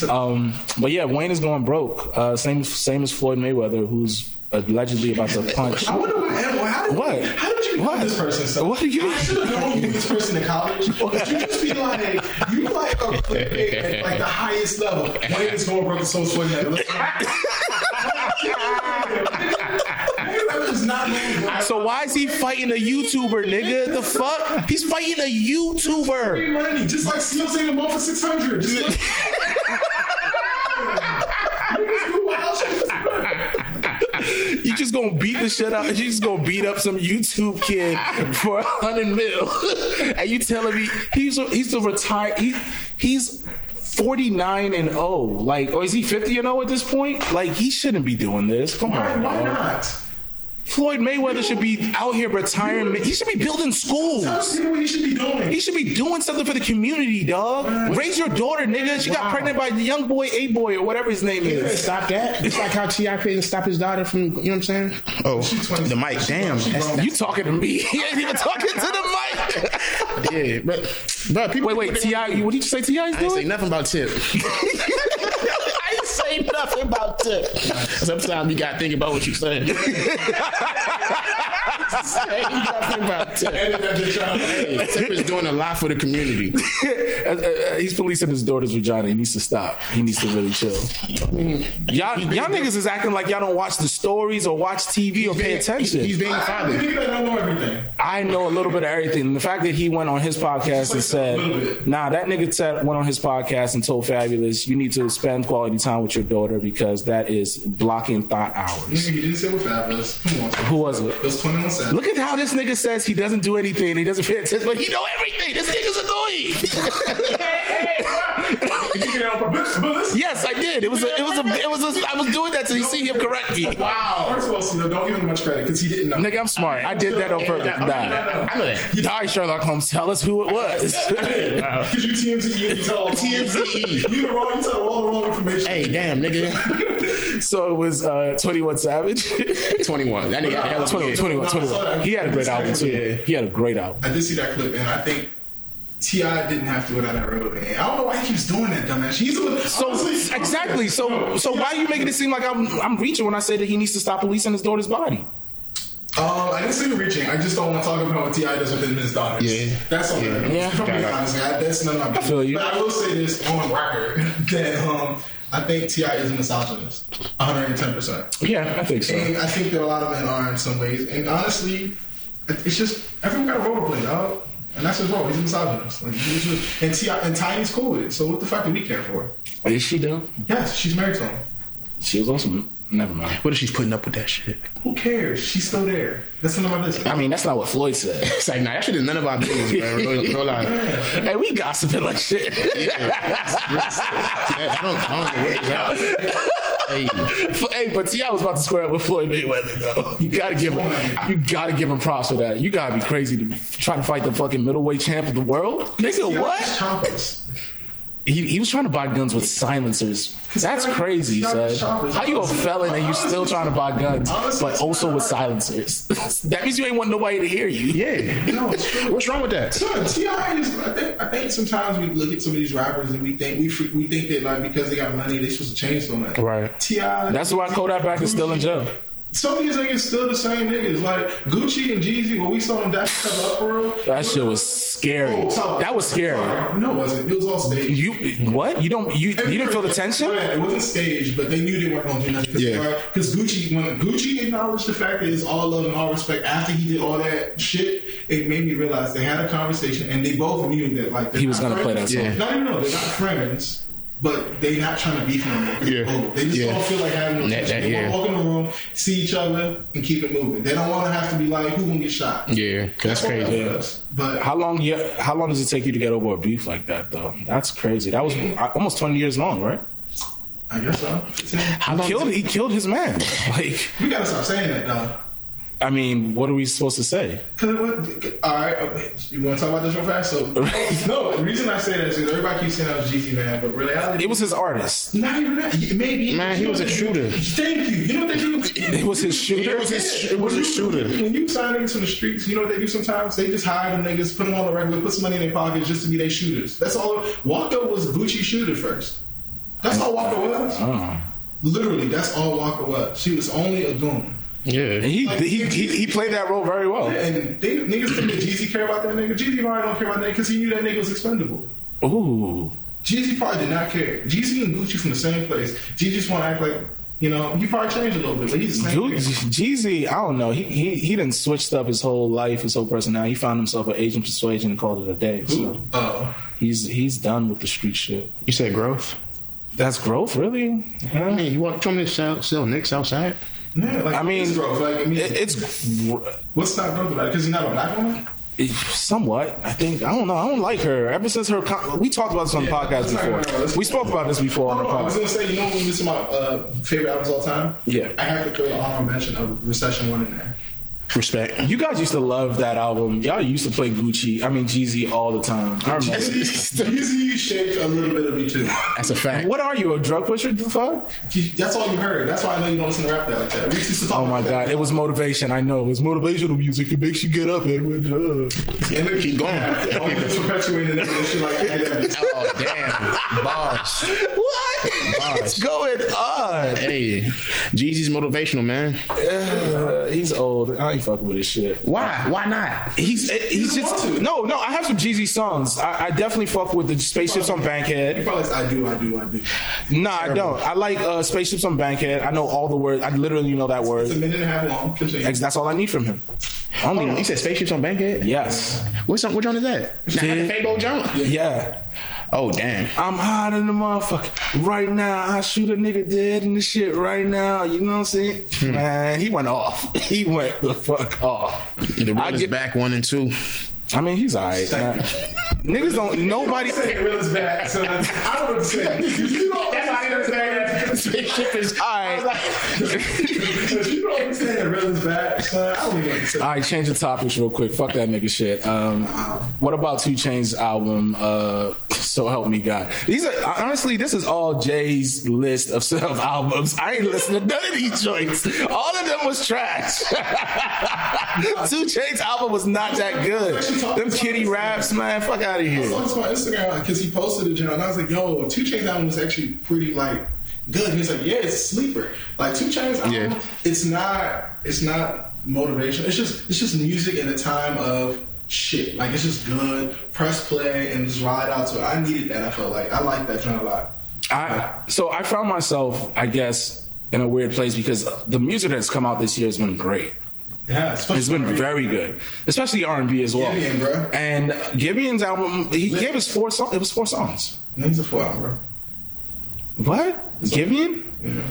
Um, but yeah, Wayne is going broke. Uh, same same as Floyd Mayweather, who's allegedly about to punch. I wonder what. How did, What? How should have What? known this person. So What are you- I should have known you this person in college. But you just be like, you like a clickbait at like the highest level. My name is Noah Brooks, so sweaty. That is not me, bro. So why is he fighting a YouTuber, nigga? The fuck? He's fighting a YouTuber. Money, just like saying them both for six hundred. Just like. Niggas do wild shit. You just gonna beat the shit out. You just gonna beat up some YouTube kid for a hundred mil, and you telling me he's a, he's a retired he, he's. 49 and 0. Like, or is he 50 and 0 at this point? Like, he shouldn't be doing this. Come Why, on. why not? Floyd Mayweather should be out here retiring. He should be building schools. That's what he should be doing. He should be doing something for the community, dog. Raise your daughter, nigga. She got pregnant by the young boy, A boy, or whatever his name is. Stop that. It's like how T.I. couldn't stop his daughter from, you know what I'm saying? Oh, the mic. Damn. That's, You talking to me? He ain't even talking to the mic. yeah, but, but people. Wait, wait, Ti, what did you say Ti is I ain't say nothing about Tip. Say nothing about Tip. Sometimes you gotta think about what you're saying. say nothing about Tip. Edit that bitch out. Hey, Tip is doing a lot for the community. He's policing his daughter's vagina. He needs to stop. He needs to really chill. Y'all, y'all niggas is acting like y'all don't watch the stories or watch TV or pay attention. He's being a I father. think that I know everything. I know a little bit of everything. The fact that he went on his podcast and said, "Nah, that nigga said went on his podcast and told Fabolous, you need to spend quality time with your daughter because that is blocking thought hours." Nigga, he didn't say we're Fabolous. Who was it? It was 21 Savage. Look at how this nigga says he doesn't do anything. He doesn't pay attention, but he know everything. This nigga's annoying. But listen. yes, I did. It was a, it was a, it was a, I was doing that to see him correct me. Wow. First of all, Cena, don't give him much credit because he didn't know. Nigga, I'm smart. I did that on purpose. Nah. I know that. You die, Sherlock Holmes, tell us who it was. Because you TMZ, you tell all TMZ. You the wrong, you tell all the wrong information. Hey, damn, nigga. so it was uh, 21 Savage. 21. That nigga had a hell of a 21, 21, 21. He had a great album too. He had a great album. I did see that clip, and I think T.I. didn't have to go down that road. And I don't know why he keeps doing that, dumbass. He's a, So honestly- exactly. So so why are you making it seem like I'm I'm reaching when I say that he needs to stop policing his daughter's body? Um, I didn't say you reaching. I just don't want to talk about what Ti does within his daughters. Yeah. that's all. Yeah. Yeah. I'm being honest, I, that's none of my business. feel you. But I will say this on record that um, I think Ti is a misogynist, 110. percent Yeah, I think so. And I think that a lot of men are in some ways. And honestly, it's just everyone got a role to play, dog. And that's his role. He's a misogynist. Like, he's just, and Ti and Tiny's cool with it. So what the fuck do we care for? Oh, is she though? Yes, she's married to him. She was also never mind. What if she's putting up with that shit? Who cares? She's still there. That's none of my business. I mean, that's not what Floyd said. It's like, nah, that shit is none of our business, bro. No, no lie. hey, we gossiping like shit. I don't, I don't know what it's about. Hey, hey, but Ti was about to square up with Floyd Mayweather though. You gotta give him, you gotta give him props for that. You gotta be crazy to try to fight the fucking middleweight champ of the world. Nigga, what? Choppers. He, he was trying to buy guns with silencers. That's crazy, son. How you a felon and you still trying to buy guns, but also with silencers? that means you ain't want nobody to hear you. yeah. No. What's wrong with that? Son, T.I. is. I think. I think sometimes we look at some of these rappers and we think we we think that like because they got money they supposed to change so much. Right. T.I. That's why Kodak Black is still in jail. Some of these niggas still the same niggas. Like Gucci and Jeezy, when we saw them dash each up for real. That shit was scary. That was scary. No, it wasn't. It was all staged. You what? You don't you you didn't feel the tension? It wasn't staged, but they knew they weren't going to do nothing. Cause Yeah. Because Gucci, when Gucci acknowledged the fact that it's all love and all respect after he did all that shit, it made me realize they had a conversation and they both knew that like He was gonna play friends. that song. Yeah. Not even know they're not friends. But they not trying to beef no more. 'cause Yeah. they're. They just Yeah. don't feel like having no That- that- They yeah. want to walk in the room, see each other, and keep it moving. They don't want to have to be like, who gonna get shot? Yeah, that's what crazy. that was. But How long? Yeah, how long does it take you to get over a beef like that, though? That's crazy. That was uh, almost twenty years long, right? I guess so. How long? Killed. He killed his man. Like, We gotta stop saying that, though. I mean, what are we supposed to say? All right, you want to talk about this real fast? So, no, the reason I say that is because everybody keeps saying I was Jeezy man, but really, It was his artist. not even that. Maybe Man, he was a shooter. Thank you. You know what they do? It was his shooter. It was his, it was his shooter. When you sign niggas from the streets, you know what they do sometimes? They just hire them niggas, put them on the regular, put some money in their pockets just to be their shooters. That's all. Walker was Gucci shooter first. That's all Walker was. Oh. Literally, that's all Walker was. She was only a goon. And Yeah. he, he he he played that role very well. And they, niggas think that Jeezy care about that nigga. Jeezy probably don't care about that because he knew that nigga was expendable. Ooh. Jeezy probably did not care. Jeezy and Gucci from the same place. Jeezy just want to act like, you know, he probably changed a little bit, but he's the same. Jeezy, I don't know. He he he done switched up his whole life, his whole personality. He found himself an agent persuasion and called it a day. So Oh. he's he's done with the street shit. You said growth. That's growth, really. I mean, you want, you want me to sell, sell Knicks outside? Yeah, like, I mean, it's growth. Like, I mean, It, it's what's not growth about it? Because he's not a black woman? somewhat. I think I don't know. I don't like her. Ever since her, con- we talked about this on the Yeah, podcast let's talk about before. Let's- We spoke about this before on the podcast. I was gonna say, you know, when we listen to my uh, favorite albums all time, Yeah. I have to throw the honorable mention of Recession One in there. Respect. You guys used to love that album. Y'all used to play Gucci. I mean Jeezy all the time. I remember. Jeezy shaped a little bit of me too. That's a fact. What are you, a drug pusher? The fuck? That's all you heard. That's why I know you don't listen to rap that like that. We used to talk Oh my god, that. it was motivation. I know it was motivational music. It makes you get up and with And then Keep going. Yeah, perpetuating and shit like that. Oh, damn. Bars. What? What's going on? Hey, Jeezy's motivational, man. Uh, he's old. I ain't fucking with his shit. Why? Why not? He's he's just to. no no. I have some Jeezy songs. I, I definitely fuck with the spaceships on Bankhead. probably I do, I do, I do. Nah, I don't. I like uh, spaceships on Bankhead. I know all the words. I literally know that word. It's a word. minute and a half long. Continue. That's all I need from him. I don't Hold on, need. you said spaceships on Bankhead? Yes. What's on, which one is that? Not Yeah. the Fabo Jones? Yeah. Oh, damn. I'm hot in the motherfucker. Right now, I shoot a nigga dead in the shit right now. You know what I'm saying? Hmm. Man, he went off. He went the fuck off. The I real is get- back one and two. I mean, he's alright. man. Niggas don't. Nobody. Say real is bad. So I don't know what to say. You don't understand. Spaceship is. Alright. You don't understand that real. Son, I don't even know what to say. All right, change the topics real quick. Fuck that nigga shit. Um, what about Two Chain's album? Uh, so help me God. These are honestly, this is all Jay's list of self albums. I ain't listening to none of these joints. All of them was trash. Two Chain's album was not that good. Them kitty raps, man. Fuck out of I here. saw this on Instagram because he posted it, John. And I was like, "Yo, Two Chainz album was actually pretty like good." He was like, "Yeah, it's a sleeper. Like Two Chainz album, Yeah. it's not, it's not motivation. It's just, it's just music in a time of shit. Like it's just good. Press play and just ride out to it. I needed that. I felt like I like that joint a lot. I so I found myself, I guess, in a weird place because the music that's come out this year has been great. Yeah, It's been very good, especially R and B as well. Giveon, bro. And Giveon's album, he gave us four songs. It was four songs. Name's a four, bro. What? Giveon? Yeah.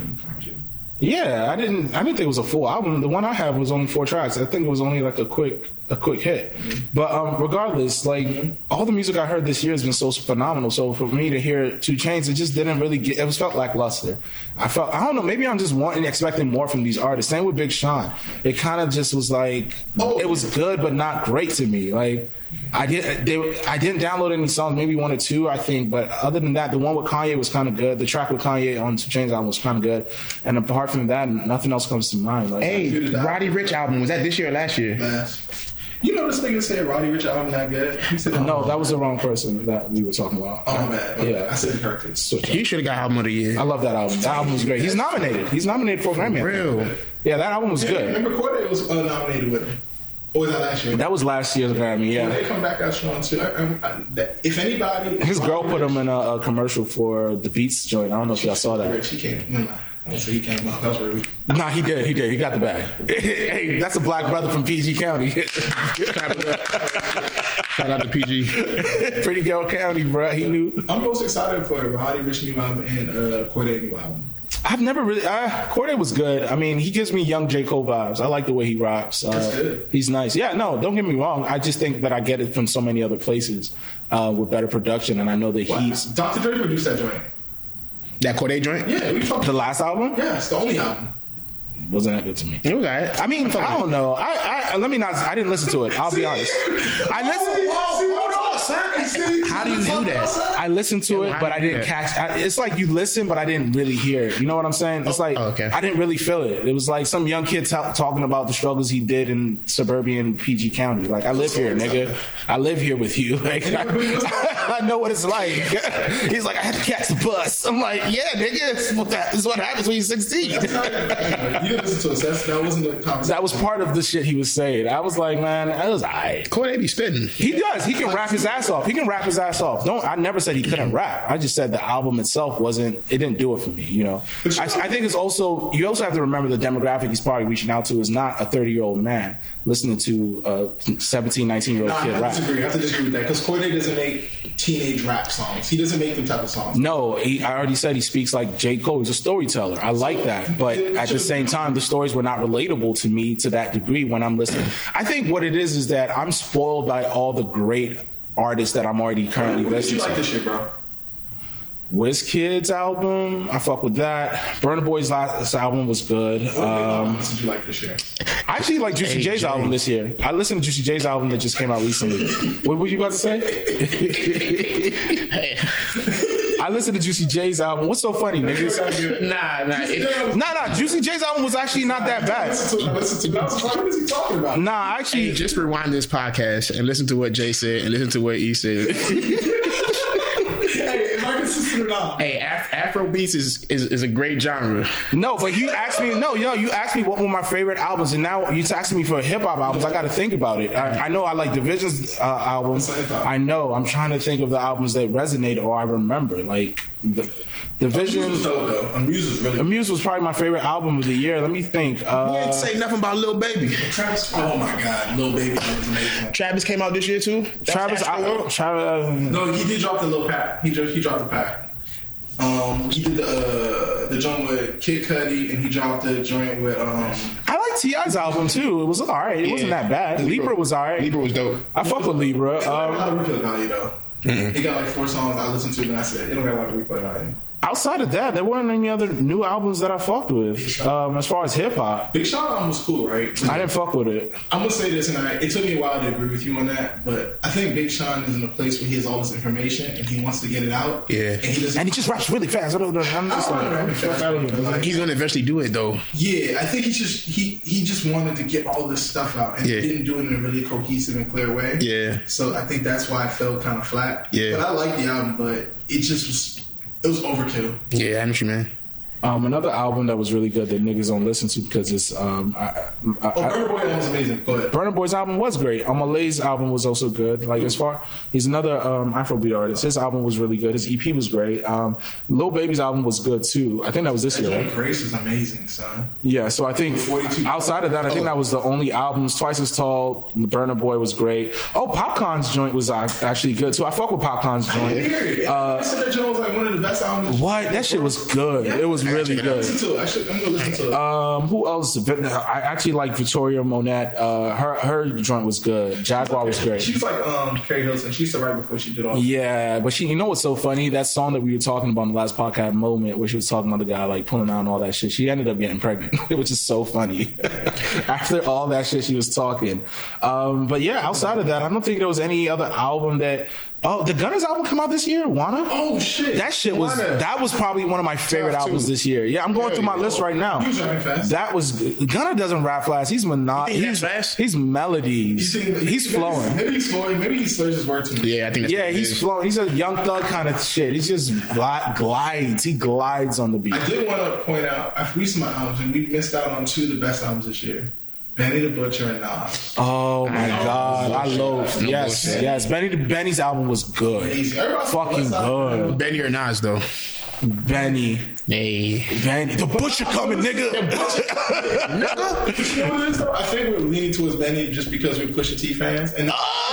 Yeah, I didn't. I didn't think it was a full album. The one I have was only four tracks. I think it was only like a quick, a quick hit. But um, regardless, like all the music I heard this year has been so phenomenal. So for me to hear Two Chainz, it just didn't really get. It was felt lackluster. I felt. I don't know. Maybe I'm just wanting, expecting more from these artists. Same with Big Sean. It kind of just was like Oh. it was good, but not great to me. Like. I did. They, I didn't download any songs, maybe one or two, I think. But other than that, the one with Kanye was kind of good. The track with Kanye on Two Chainz album was kind of good. And apart from that, nothing else comes to mind. Like, Hey, Roddy Ricch album. Was that this year or last year? Last. You know this nigga said Roddy Ricch album not good. He said no, that was the wrong person that we were talking about. Oh my bad. Yeah. I said it correctly. Switch He should have got album of the year. I love that album. That album was great. He's nominated. He's nominated for a Grammy. Real. Yeah, that album was good. Remember Cordae was uh, nominated with him. Or was that last year? That was last year's Grammy. Yeah. They come back out strong too. I, I, I, if anybody, His girl put him in a, a commercial for the Beats joint. I don't know if y'all saw that. Rich, he came. No, no. I he came out. That was rude. Nah, he did. He did. He got the bag. hey, that's a black brother from PG County. Shout out to PG. Pretty Girl County, bro. He knew. I'm most excited for Roddy Ricch new album and uh, Cordae new album. I've never really. Uh, Cordae was good. I mean, he gives me young J Cole vibes. I like the way he rocks. Uh, That's good. He's nice. Yeah, no, don't get me wrong. I just think that I get it from so many other places uh, with better production, and I know that he's Dr. Dre produced that joint. That Cordae joint? Yeah, we talked. the last album Yeah, it's the only album. wasn't that good to me. It was alright. I mean, I don't know. I, I let me not. I didn't listen to it. I'll be honest. I oh, listened. Oh, oh, See, hold on, son. See, How how do you do that? I listened to it, but I didn't catch. I, it's like you listen, but I didn't really hear it. You know what I'm saying? It's like Oh, okay. I didn't really feel it. It was like some young kid ta- talking about the struggles he did in suburban PG County. Like I live here, nigga. I live here with you. Like I, I know what it's like. He's like, I had to catch the bus. I'm like, yeah, nigga. This is what, that, this is what happens when you're 16. You didn't listen to us. That's, that wasn't the conversation. That was part of the shit he was saying. I was like, man, that was alright. Corey be spitting. He does. He can rap his ass off. He can rap his ass off. Don't. I never said he couldn't rap. I just said the album itself wasn't. It didn't do it for me. You know. I, I think it's also. You also have to remember the demographic he's probably reaching out to is not a 30 year old man listening to a 17, 19 year old Nah, kid I rap. disagree. I have to disagree with that because Cordae doesn't make teenage rap songs. He doesn't make them type of songs. No, he, I already said he speaks like J. Cole. He's a storyteller. I like that. But at the same time, the stories were not relatable to me to that degree when I'm listening. I think what it is is that I'm spoiled by all the great artists that I'm already currently What did you listening like to. this shit, bro? WizKid's album, I fuck with that. Burna Boy's last album was good. What Um, albums did you like this year? I actually like Juicy Hey, J's album this year. I listened to Juicy J's album that just came out recently. what were you about to say? Hey, I listened to Juicy J's album. What's so funny, niggas? nah, nah. It, Nah, nah. Juicy J's album was actually not that bad. Listen to it. Listen to it. I was like, what is he talking about? Nah, actually, hey, just rewind this podcast and listen to what Jay said and listen to what E said. Hey, am I consistent or not? hey, Af- Afro beats is, is is a great genre. no. But you asked me, no, you know, you asked me what were my favorite albums, and now you're asking me for hip hop albums. I got to think about it. I, I know I like Division's uh, album. I know. I'm trying to think of the albums that resonate or I remember. Like the, Division. Muse was dope though. Muse was really. Muse was probably my favorite album of the year. Let me think. He Uh, didn't say nothing about Lil Baby. Travis. Oh my god, Lil Baby was amazing. Travis came out this year too. That's Travis, Astro I, World? Travis. No, he did drop the little pack. He dro- he dropped the pack. Um, he did the uh, the joint with Kid Cudi, and he dropped the joint with um. I like Ti's album too. It was alright. It wasn't that bad. Libra- Libra was alright. Libra was dope. I fuck with Libra. It don't got a Um, lot of replay value though. He got like four songs I listened to, and I said it don't got a lot of replay value. Outside of that, there weren't any other new albums that I fucked with. Um, as far as hip hop, Big Sean album was cool, right? I didn't fuck with it. I'm gonna say this, and I, it took me a while to agree with you on that, but I think Big Sean is in a place where he has all this information and he wants to get it out. Yeah. and he. And he just raps really fast. I don't know. I'm just like, fuck out of. Like, He's gonna eventually do it though. Yeah, I think he just he he just wanted to get all this stuff out and Yeah. he didn't do it in a really cohesive and clear way. Yeah. So I think that's why I felt kind of flat. Yeah. But I like the album, but it just was it was overkill. Yeah, I'm sure, man. Um, another album that was really good that niggas don't listen to because it's um, I, I, Oh, I, Burna Boy album was amazing. Go ahead. Burna Boy's album was great. Um, Malay's album was also good. Like as far he's another um, Afrobeat artist. His album was really good. His EP was great. Um, Lil Baby's album was good too. I think that was this year. Right? Grace is amazing, son. Yeah. So I think 42. outside of that, I think that was the only albums. Twice as tall. Burna Boy was great. Oh, Popcorn's joint was actually good too. I fuck with Popcorn's I joint. hear it. Uh, I said that joint was like one of the best albums. what? That shit was good. It was really good. Listen. I should, I'm gonna listen to it. Um, who else? I actually like Victoria Monét. Uh, her her joint was good. Jaguar was great. She's like um Keri Hilson. She said right before she did all. Yeah, but she, you know what's so funny? That song that we were talking about in the last podcast moment, where she was talking about the guy like pulling out and all that shit. She ended up getting pregnant, which is so funny. After all that shit she was talking, um, but yeah, outside of that, I don't think there was any other album that. Oh, the Gunna's album come out this year, Wunna? Oh shit. That shit was Wunna. that was probably one of my favorite Top two. albums this year. Yeah, I'm going through my list right now. He was rapping fast. That was Gunna doesn't rap fast. He's mono- You he's fast? he's melodies. You think- He's flowing. Maybe he's flowing. Maybe he slurs his word too. Yeah, I think. Yeah, he's flowing. He's a young thug kind of shit. He just gli- glides. He glides on the beat. I did want to point out, I've recent my albums, and we missed out on two of the best albums this year. Benny the Butcher and Nas. Oh my god, I love. No Yes, bullshit. yes. Benny Benny's album was good. Fucking good. Benny or Nas though. Benny, Hey. Benny, the butcher coming, nigga. You know what it is, though? I think we're leaning towards Benny just because we're Pusha T fans. And Oh, the drug talk.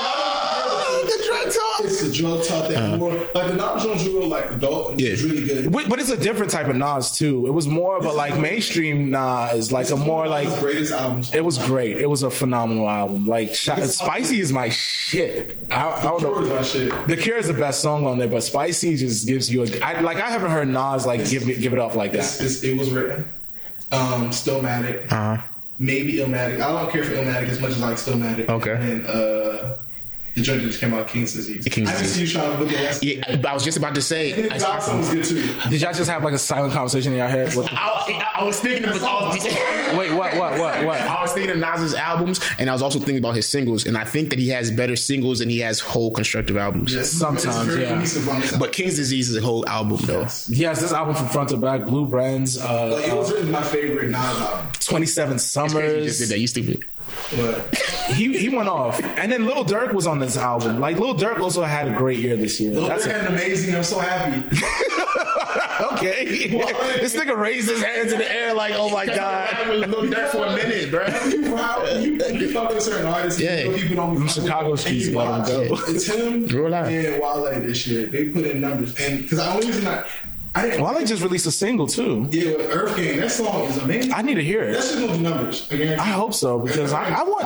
It's the drug talk that more, like the Nas Jones you wrote, like adult, Uh-huh. Yeah. is really good. But it's a different type of Nas too. It was more of a like mainstream Nas, like a more like. Greatest albums. It was great. It was a phenomenal album. Like, Spicy is my shit. I, I don't Cure is know. my shit. The Cure is the best song on there, but Spicy just gives you a. I, like I haven't heard Nas like give it give it up like It's, that. it's, it was written. Um, Stillmatic. Uh huh. Maybe Illmatic. I don't care for Illmatic as much as I like Stillmatic. Okay. And uh, The joint that just came out, King's Disease. King's I haven't seen you trying to look at that. Yeah, I was just about to say. And I, his song was good too. Did y'all just have like a silent conversation in your head? What the- I, I was thinking of all wait, what, what, what, what? I was thinking of Nas's albums, and I was also thinking about his singles, and I think that he has better singles than he has whole constructive albums. Yes, Sometimes, yeah. cohesive on this album. But King's Disease is a whole album, though. He has this album from front to back, Blue Benz, uh, like, it was really my favorite Nas album. 27 You just did Summers. that. You stupid. But He he went off. And then Lil Durk was on this album. Like Lil Durk also had a great year this year. Lil That's Durk had an amazing. I'm so happy. okay. this nigga raised his hands in the air like, oh my god. Lil Durk for a minute, bro. you, how, you, you fuck with certain artists. Yeah. You know people don't be Them fucking Chicago streets let watch go. It's him Real and Wale this year. They put in numbers, and because I only reason I, I didn't. Wale just released a single too. Yeah, with Earth Gang, that song is amazing. I need to hear That it. shit gonna do numbers. I. I hope so because I, I want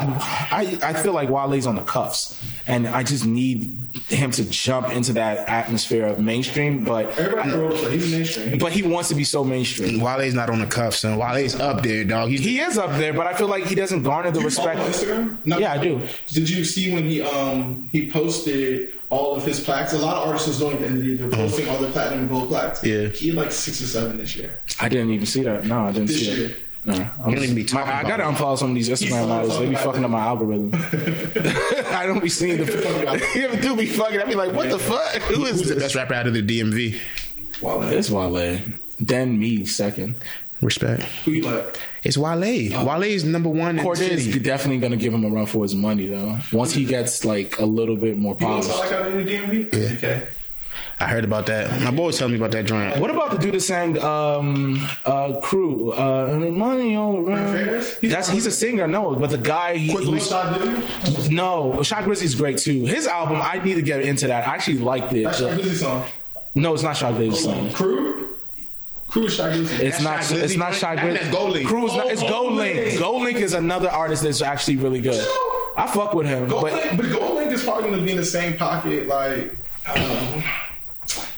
I, I feel like Wale's on the cuffs and I just need him to jump into that atmosphere of mainstream but Everybody knows that he's mainstream. but he wants to be so mainstream. Wale's not on the cuffs, and Wale's up there, dog. He's He is up there, but I feel like he doesn't garner the You respect. on Instagram? No. Yeah, I do. Did you see when he um he posted all of his plaques? A lot of artists was doing at the end of the year. They're mm-hmm. posting all their platinum and gold plaques. Yeah. He had like six or seven this year. I didn't even see that. No, I didn't This see year. that. No, I'm You don't be my- talking I gotta unfollow some of these Instagram models. They be talking fucking up my algorithm. I don't be seeing the. They do be fucking. I'd be like, what the fuck? Who is Who's the best rapper out of the DMV? Wow, It's Wale. Then me second. Respect. Who you like? It's Wale. Wale is number one in Cordae is definitely gonna give him a run for his money though. Once he gets like a little bit more You know what polished. I like out in the DMV? Yeah. Okay. I heard about that. My boy was telling me about that joint. What about the dude that sang um uh crew uh money on Ferris? That's he's a singer, no, but the guy he, Quick he shot, no, Shy Glizzy's great too. His album, I need to get into that. I actually liked it. That's Shy Glizzy song. No, it's not Shy Glizzy's song. Crew? Crew is Shy Glizzy. It's not. Shy Glizzy It's not joint? Shot that's Gold Link. Not. It's oh, Gold Gold Link. Link. Gold Link is another artist that's actually really good. I fuck with him, Gold but Link, but Gold Link is probably going to be in the same pocket. Like, I don't know.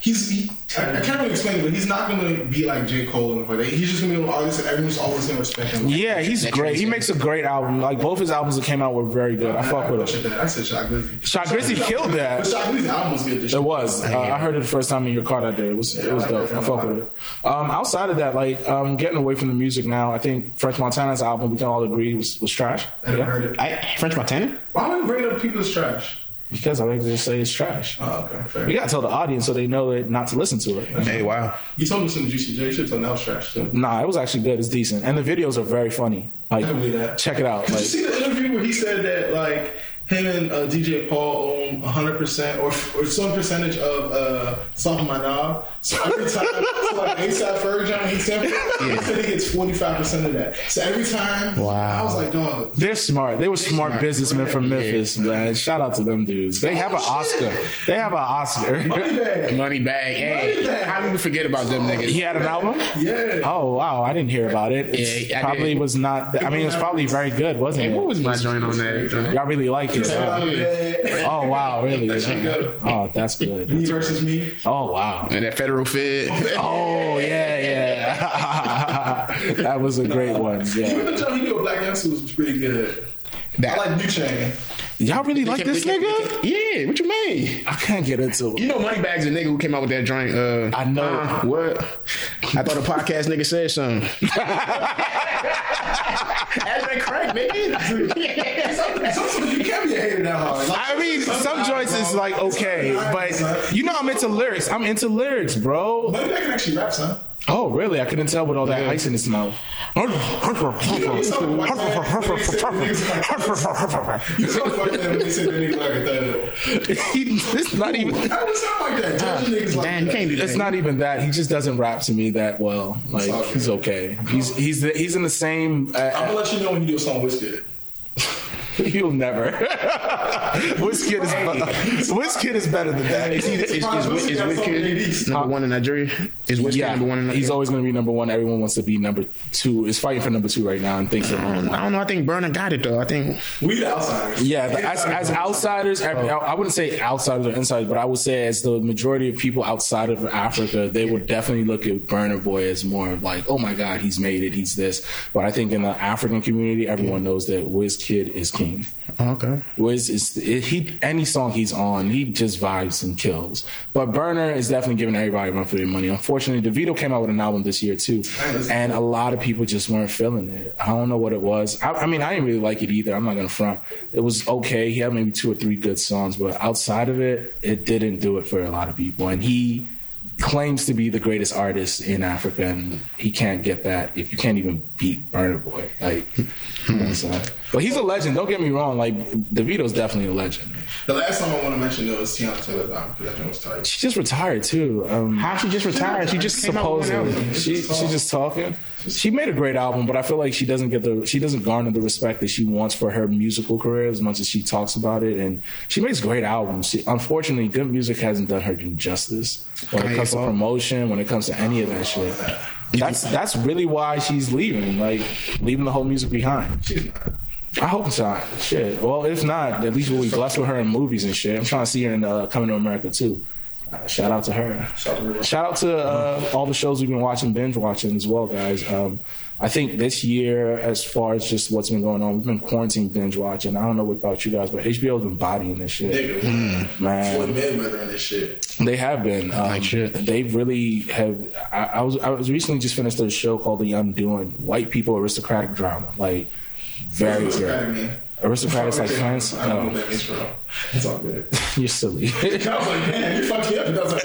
He's, he, I, I can't really explain it, but he's not going to be like J. Cole and Cordae. He's just going to be an artist that everyone's always going to respect him. yeah, he's great. He makes a great album. Like both his albums that came out were very good. I fuck with him. That. I said Shy Glizzy. Shy Glizzy killed But that. Shy Glizzy's album was good. This It was. Uh, I heard it the first time in your car that day. It was. It was dope. I fuck with it. Um, outside of that, like um, getting away from the music now, I think French Montana's album we can all agree was, was trash. I haven't heard it. I, French Montana? Why would you bring up people's trash? Because I like to just say it's trash. Oh, okay, fair. You gotta tell the audience so they know it not to listen to it. Hey, wow. You told me some Juicy J shit, so now it's trash too. Nah, it was actually good. It's decent, and the videos are very funny. Like, I believe that. check it out. Did you see the interview where he said that like him and uh, DJ Paul own 100 percent or or some percentage of uh, Soft My Knob? So every time, so like ASAP Ferg he said he said he gets 45 percent of that. So every time, Wow. I was like, dog. they're smart. They were smart, businessmen from Memphis, man. Shout out to them dudes. They have an Oh, Oscar. shit. They have an Oscar. Moneybagg. Money bag. Hey, Moneybagg. how did we forget about them niggas? he had an album. Yeah. Oh wow, I didn't hear about it. It's Yeah, probably did. was not. I mean, it was probably very good, wasn't Hey, what was my joint on that? Y'all really like it. Huh? yeah. Oh wow, really? That shit good. Oh, that's good. Me versus me. Oh wow. And that federal fed. Oh yeah, yeah. that was a great one. Even Yeah. the joke he did with Black Youngsters was pretty good. That, I like New Chain. Y'all really like this nigga? Yeah, what you mean? I can't get into it. You know Moneybags a nigga who came out with that joint. Uh, I know. uh, what? I thought a podcast nigga said something. That's that crack, nigga. Sometimes you can't be a hater that hard. Like, I mean, some joints is like okay, but you know I'm into lyrics. I'm into lyrics, bro. Moneybagg can actually rap, son. Oh, really? I couldn't tell with all that ice in his mouth. You so fucked up when they said that nigga like a thug. It's not even. I would sound like that. Judging niggas like Man, you that. can't do that. It's not even that. He just doesn't rap to me that well. Like okay. he's okay. He's he's the, he's in the same. I'm Uh, gonna let you know when you do a song with Wizkid. he'll never. Wizkid is Wizkid is better than that. Is, he, is, is, is, is, is Wizkid number one in Nigeria? Is Wizkid Yeah, number one in Nigeria? he's always going to be number one. Everyone wants to be number two. Is fighting for number two right now and thinks that. I don't know. I think Burna got it though. I think We the outsiders. Yeah, but as, as outsiders, I oh. I wouldn't say outsiders or insiders, but I would say as the majority of people outside of Africa, they would definitely look at Burna Boy as more of like, oh my God, he's made it, he's this. But I think in the African community, everyone mm. knows that Wiz Kid is king. King. Okay. Was is he any song he's on, he just vibes and kills. But Burna is definitely giving everybody a run for their money. Unfortunately, Davido came out with an album this year too, and a lot of people just weren't feeling it. I don't know what it was. I, I mean, I didn't really like it either. I'm not gonna front. It was okay. He had maybe two or three good songs, but outside of it, it didn't do it for a lot of people. And he claims to be the greatest artist in Africa, and he can't get that if you can't even beat Burna Boy. Like, so- but he's a legend. Don't get me wrong. Like, Davido's definitely a legend. The last song I want to mention though is Teyana Taylor's album because that joint was tight. She just retired too. Um, How she just retired? She just came out with supposedly, album. she she's just talking. She made a great album, but I feel like she doesn't get the she doesn't garner the respect that she wants for her musical career as much as she talks about it. And she makes great albums. She, unfortunately, good music hasn't done her justice when it comes to promotion, when it comes to any of that shit. That's that's really why she's leaving, like leaving the whole music behind. I hope it's not. Shit. Well, if not, at least we'll be blessed with her in movies and shit. I'm trying to see her in uh, Coming to America too. Uh, shout out to her. Shout out to her. Shout out to uh, all the shows we've been watching, binge watching as well, guys. Um, I think this year, as far as just what's been going on, we've been quarantine binge watching. I don't know about you guys, but HBO's been bodying this shit. Nigga, Floyd Man, Mayweather and this shit. they have been. Um, Like shit. They really have. I, I was I was recently just finished a show called The Undoing. White people aristocratic drama, like very What's good. Mean? Aristocrats like friends. I No. It's all good. you're silly. I was like, man, you fucked me up. And I was like,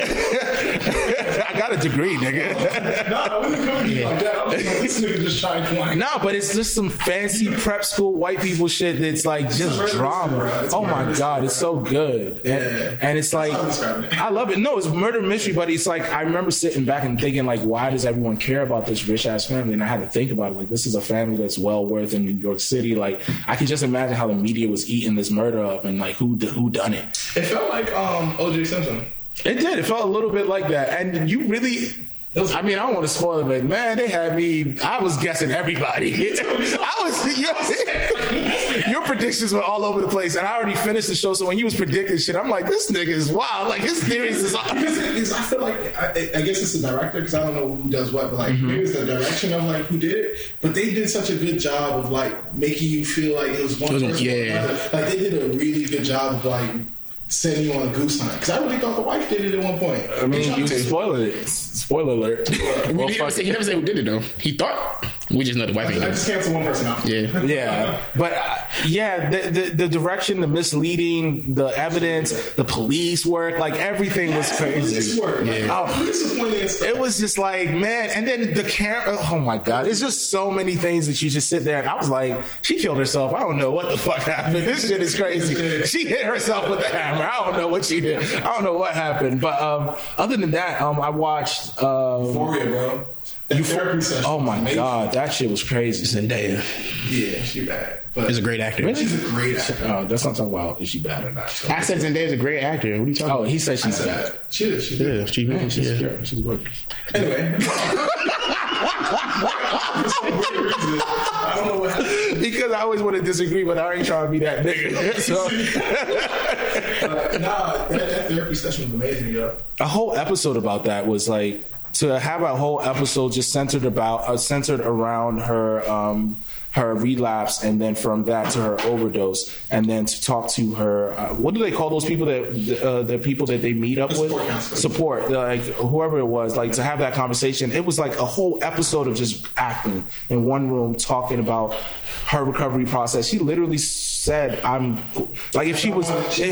got a degree, nigga. nah, I wasn't coming to you like that. I was like, this nigga just trying to like. No, but it's just some fancy prep school white people shit that's like just drama. mystery, bro. It's Oh my god, it's so good. And, and it's like I'm describing it. I love it. No, it's murder mystery, but it's like I remember sitting back and thinking like, why does everyone care about this rich ass family? And I had to think about it. Like this is a family that's well worth in New York City. Like I can just imagine how the media was eating this murder up and like who who done it. It felt like um, OJ Simpson. It did. It felt a little bit like that. And you really. I mean, I don't want to spoil it, but man, they had me. I was guessing everybody. I was. Your, your predictions were all over the place, and I already finished the show. So when he was predicting shit, I'm like, this nigga is wild. Like his theories is. Because it is- I feel like I, I guess it's the director because I don't know who does what, but like mm-hmm. maybe it's the direction of like who did it. But they did such a good job of like making you feel like it was one person. yeah. Like they did a really good job of like setting you on a goose hunt. Because I really thought the wife did it at one point. I mean, you spoiled it. Spoiler alert. We Well, never say, he never said who did it though. He thought. We just know the wife ain't I just it. canceled one person out. Yeah. Yeah, but uh, yeah, the, the the direction, the misleading, the evidence, the police work, like everything was Police crazy. work. Like, Oh. I'm disappointed in stuff. It was just like, man, and then the camera. Oh my god, it's just so many things that you just sit there and I was like, she killed herself. I don't know what the fuck happened. This shit is crazy. She hit herself with the hammer. I don't know what she did. I don't know what happened. But um, other than that, um, I watched. Um, Euphoria, bro. That therapy session. oh my amazing. god, that shit was crazy. Zendaya Yeah, she bad. But is a great actor. She's a great actor. Oh, that's not talking about is she bad or not. I said Zendaya's a great actor. What are you talking Oh, about? he said she's bad. She is. She's Yeah, she, Man, she's yeah. good. She's good. Anyway. For some weird reason, I don't know what happened. Because I always want to disagree, but I ain't trying to be that nigga. So But nah, that, that therapy session was amazing, yo. a whole episode about that was like to have a whole episode just centered about uh, centered around her um her relapse and then from that to her overdose and then to talk to her uh, what do they call those people that uh, the people that they meet up with? Support counselor. support like whoever it was like to have that conversation. It was like a whole episode of just acting in one room talking about her recovery process. She literally said i'm like if she was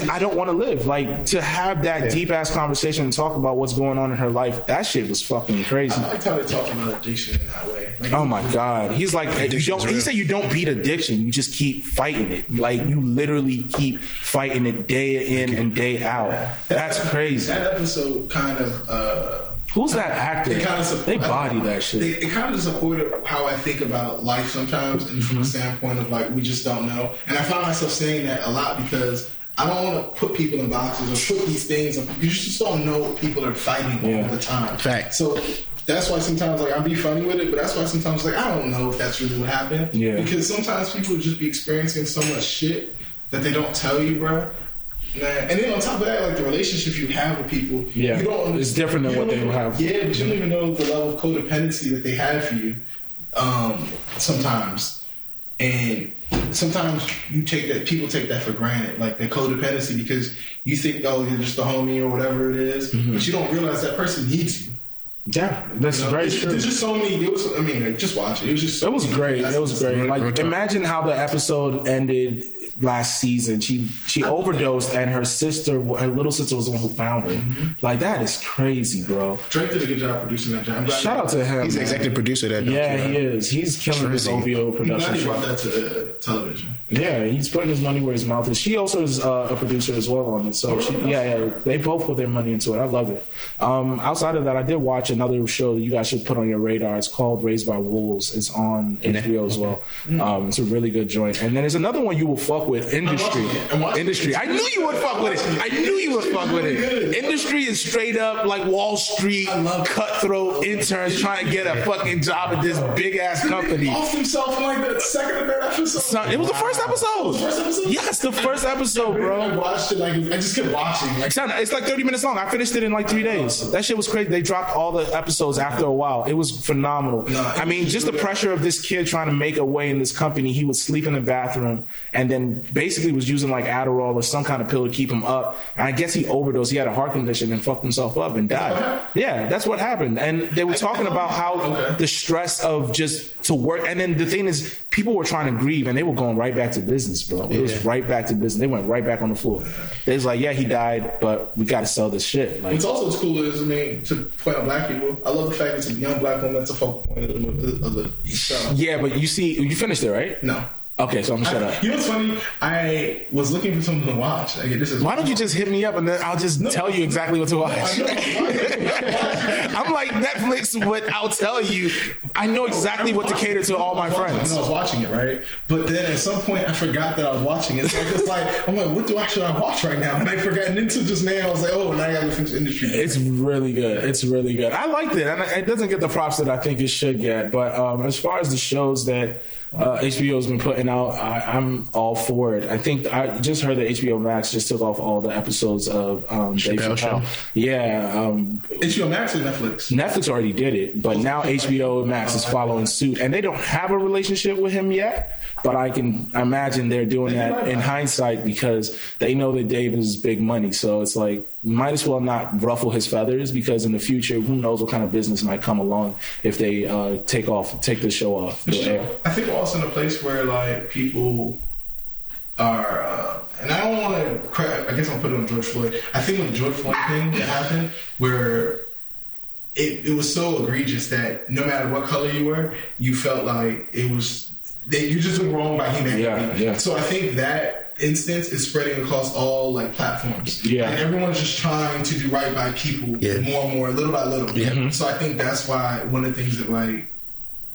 i don't want to live like to have that deep ass conversation and talk about what's going on in her life that shit was fucking crazy I liked how they talked about addiction in that way. Like, Oh my god! He's like, you don't, he said you don't beat addiction, you just keep fighting it. Like you literally keep fighting it day in and day out. That's crazy. That episode kind of. uh Who's that actor? It kind of They body that shit. It, it kind of supported how I think about life sometimes, and Mm-hmm. from the standpoint of like we just don't know. And I find myself saying that a lot because I don't want to put people in boxes or put these things. In, you just don't know what people are fighting Yeah. all the time. Fact. So that's why sometimes like I be funny with it, but that's why sometimes like I don't know if that's really what happened. Yeah. Because sometimes people just be experiencing so much shit that they don't tell you, bro. And then on top of that, like the relationship you have with people, Yeah. you don't. It's different than what they have. Yeah, but you don't even know the level of codependency that they have for you. Um, sometimes, and sometimes you take that people take that for granted, like the codependency, because you think, oh, you're just a homie or whatever it is, but you don't realize that person needs you. Yeah, that's You know, very there's, true. there's just so many. It was, I mean, like, just watch it. It was just. So It was great. It was great. Like imagine how the episode ended last season. She she overdosed and her sister, her little sister, was the one who found her. Mm-hmm. Like that is crazy, bro. Drake did a good job producing that. Job. Shout out to him. He's the man. executive producer of that. Yeah, he is. He's killing this OVO production. he brought that to uh, television. Yeah, he's putting his money where his mouth is. She also is uh, a producer as well on it. So she, yeah, yeah, they both put their money into it. I love it. Um, outside of that, I did watch another show that you guys should put on your radar. It's called Raised by Wolves. It's on HBO as well. Um, it's a really good joint. And then there's another one you will fuck with. Industry. watching it. I'm watching Industry. I knew you would fuck with it. I knew you would fuck with it. Industry is straight up like Wall Street, cutthroat interns trying to get a fucking job at this big ass company. Off himself in like the second or third episode. It was the first episode. First episode? Yes, the first episode, bro. I watched it like I just kept watching. Like, it's like 30 minutes long. I finished it in like three days. That shit was crazy. They dropped all the episodes after a while. It was phenomenal. I mean, just the pressure of this kid trying to make a way in this company. He would sleep in the bathroom and then basically was using like Adderall or some kind of pill to keep him up. And I guess he overdosed. He had a heart condition and fucked himself up and died. Yeah, that's what happened. And they were talking about how the stress of just to work. And then the thing is, people were trying to grieve and they were going right back to business, bro. It was right back to business. They went right back on the floor. They was like, yeah, he died, but we got to sell this shit. Like, What's also cool is, I mean, to point out black people, I love the fact that it's a young black woman that's a focal point of the, of the show. yeah, but you see, you finished it, right? No. Okay, so I'm gonna shut up. You know what's funny? I was looking for something to watch. Like, this is Why don't you just hit me up and then I'll just tell you exactly what to watch? I know. I'm like Netflix, but I'll tell you. I know exactly what to cater to all my friends. I was watching it, right? But then at some point, I forgot that I was watching it. So I'm just like, I'm like, what do I should I watch right now? And I forgot. And until just now, I was like, oh, now I got to finish industry. It's really good. It's really good. I liked it, and it doesn't get the props that I think it should get. But um, as far as the shows that uh, HBO's been putting out, I, I'm all for it. I think I just heard that HBO Max just took off all the episodes of um, Dave Chappelle Chappelle. Show. Yeah, um, HBO Max or Netflix? Netflix already did it, but now HBO Max is following suit, and they don't have a relationship with him yet. But I can imagine they're doing that in hindsight because they know that Dave is big money. So it's like might as well not ruffle his feathers because in the future, who knows what kind of business might come along if they uh, take off, take the show off the air. I think we're also in a place where like people are, uh, and I don't want to. Cra- I guess I'll put it on George Floyd. I think when the George Floyd thing that happened, where it, it was so egregious that no matter what color you were, you felt like it was that you just went wrong by humanity. Yeah, yeah. So I think that instance is spreading across all like platforms. Yeah. and everyone's just trying to do right by people Yeah. more and more, little by little. Yeah. Mm-hmm. So I think that's why one of the things that like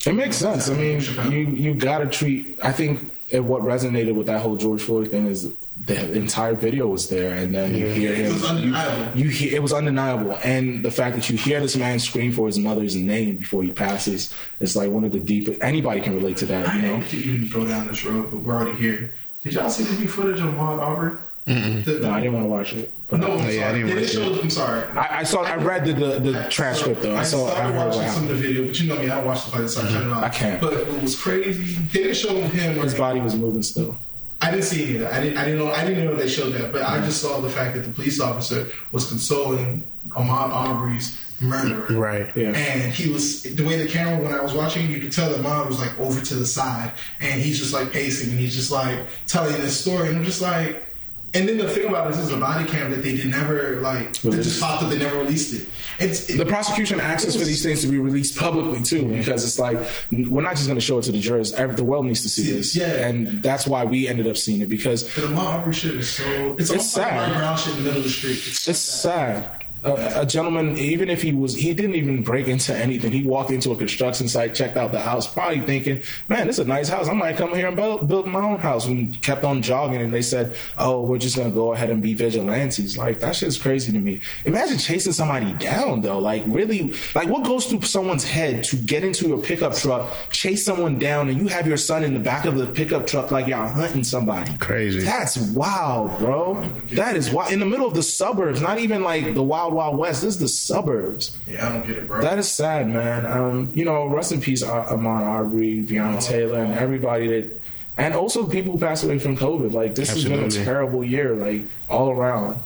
It makes sense. I mean, you you gotta treat. I think it, what resonated with that whole George Floyd thing is the entire video was there, and then you hear him. It was undeniable. You, you hear it was undeniable, and the fact that you hear this man scream for his mother's name before he passes is like one of the deepest. Anybody can relate to that, I you know. hate to even go down this road, but we're already here. Did y'all see the new footage of Ahmaud Arbery? The- No, I didn't want to watch it. But no, I'm oh, yeah, I sorry. didn't They watch didn't I'm sorry. I, I saw. I read the the, the transcript though. I I saw. I started heard watching some of the video, but you know me, I watched the fight, so I turned it off. I can't. But it was crazy. They didn't show him. His body was moving still. I didn't see any of that. I didn't. I didn't know. I didn't know they showed that. But I just saw the fact that the police officer was consoling Ahmaud Arbery's murderer. Right. Yeah. And he was the way the camera when I was watching, you could tell that Ahmaud was like over to the side, and he's just like pacing, and he's just like telling this story, and I'm just like. And then the thing about this is a body cam that they did never like. They just popped up. They never released it. It's it, The prosecution asks us for these things to be released publicly too, because it's like we're not just going to show it to the jurors. The world needs to see this, Yeah. and that's why we ended up seeing it because But Ahmaud Arbery shit is so. It's, like sad. Brown shit in the middle of the street. It's, it's sad. A, a gentleman, even if he was, he didn't even break into anything. He walked into a construction site, checked out the house, probably thinking, "Man, this is a nice house. I might come here and build, build my own house." And kept on jogging, and they said, "Oh, we're just gonna go ahead and be vigilantes." Like that shit's crazy to me. Imagine chasing somebody down though. Like really, like what goes through someone's head to get into a pickup truck, chase someone down, and you have your son in the back of the pickup truck like y'all hunting somebody. Crazy. That's wild, bro. That is wild. In the middle of the suburbs, not even like the wild, wild west. This is the suburbs. yeah, I don't get it, bro. That is sad, man. Um, you know, rest in peace, Ar- Amon Arbery, Breonna Taylor, and everybody that and also people who passed away from COVID. Like this has been a terrible year, like all around.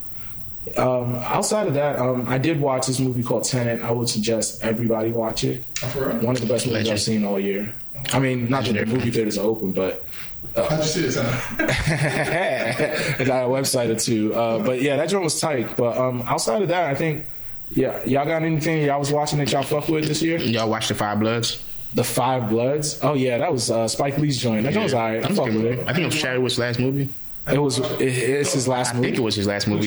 Um, outside of that, um, I did watch this movie called Tenet. I would suggest everybody watch it. Oh, for real? One of the best movies I've seen all year. I mean, not that the movie theaters are open, but How'd you see this? Huh? I got a website or two. Uh, but yeah, that joint was tight. But um, outside of that, I think, yeah, y'all got anything y'all was watching that y'all fuck with this year? Y'all watch the Five Bloods? The Five Bloods. Oh yeah, that was uh, Spike Lee's joint. That joint was alright. I That's a fuck with it. I think it was Chadwick's last movie. It was. It, it's his last I think movie. it was his last movie.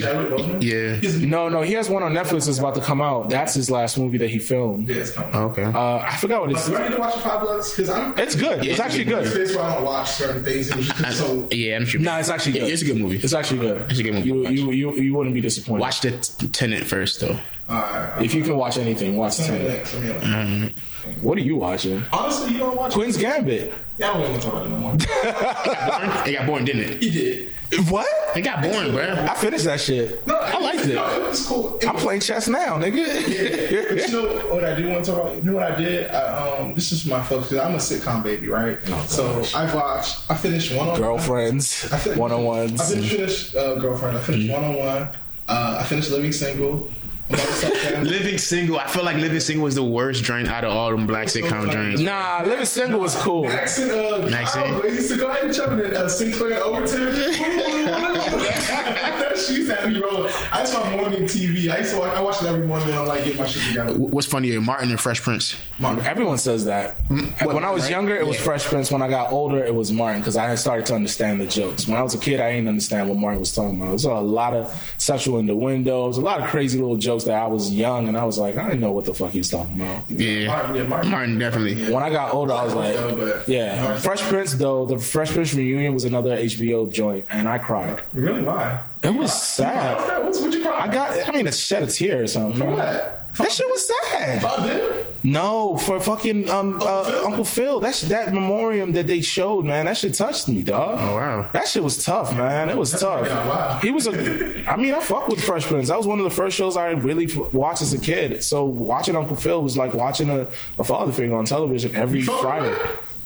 Yeah. No, no, he has one on Netflix that's about to come out. That's his last movie that he filmed. Yeah, it's coming. Okay. Uh, I forgot what it's. Do I need to watch the Five Bloods? Because I'm. It's good. It's actually There's good. space where I don't watch certain things. And it's just so yeah, I'm sure. No, it's actually good. It's a good movie. It's actually good. It's a good movie. You you you, you wouldn't be disappointed. Watch the t- Tenet first, though. Alright, if you can watch anything. Watch Send me a Tenet. link, send me a link. What are you watching? Honestly, you don't watch Queen's Gambit. Yeah, I don't even want to talk about it no more. It got boring, didn't it? he did. What? It got boring, bro. I finished that shit. No, I liked it. No, it was cool. It I'm was- playing chess now, But nigga. you know what I do want to talk about? You know what I did? I, um, this is my focus because I'm a sitcom baby, right? so I watched. I finished one on Girlfriends, one on I ones. finished, finished uh, girlfriend. I finished one on one. Uh, I finished living single. I'm about to start family. Living Single. I feel like Living Single was the worst drink out of all them black sitcom drinks. Nah, living single was cool. Maxine, uh, Maxine. Kyle, he used to go ahead and jump in uh, Synclaire Overton. she used to have me rolling. I just my morning TV. I used to watch, I watch it every morning when I'm like getting my shit together. What's funnier, Martin and Fresh Prince? Everyone says that. when I was right? younger, it was Fresh Prince. When I got older, it was Martin because I had started to understand the jokes. When I was a kid, I didn't understand what Martin was talking about. There was a lot of sexual innuendos, a lot of crazy little jokes that I was young and I was like, I didn't know what the fuck he was talking about. Yeah, Martin, yeah, Martin. Martin definitely. When I got older, I was like, but- yeah. Fresh Prince, though, the Fresh Prince reunion was another HBO joint, and I cried. Really? Why? It was sad. What's what you cry? I got, I mean, it shed a tear or something. what? That shit was sad. Dude. No, for fucking um, uh, Uncle Phil. That's that memoriam that they showed, man. That shit touched me, dog. Oh, wow. That shit was tough, man. It was tough. yeah, wow. He was a. I mean, I fuck with Fresh Prince. That was one of the first shows I really f- watched as a kid. So watching Uncle Phil was like watching a, a father figure on television every Friday.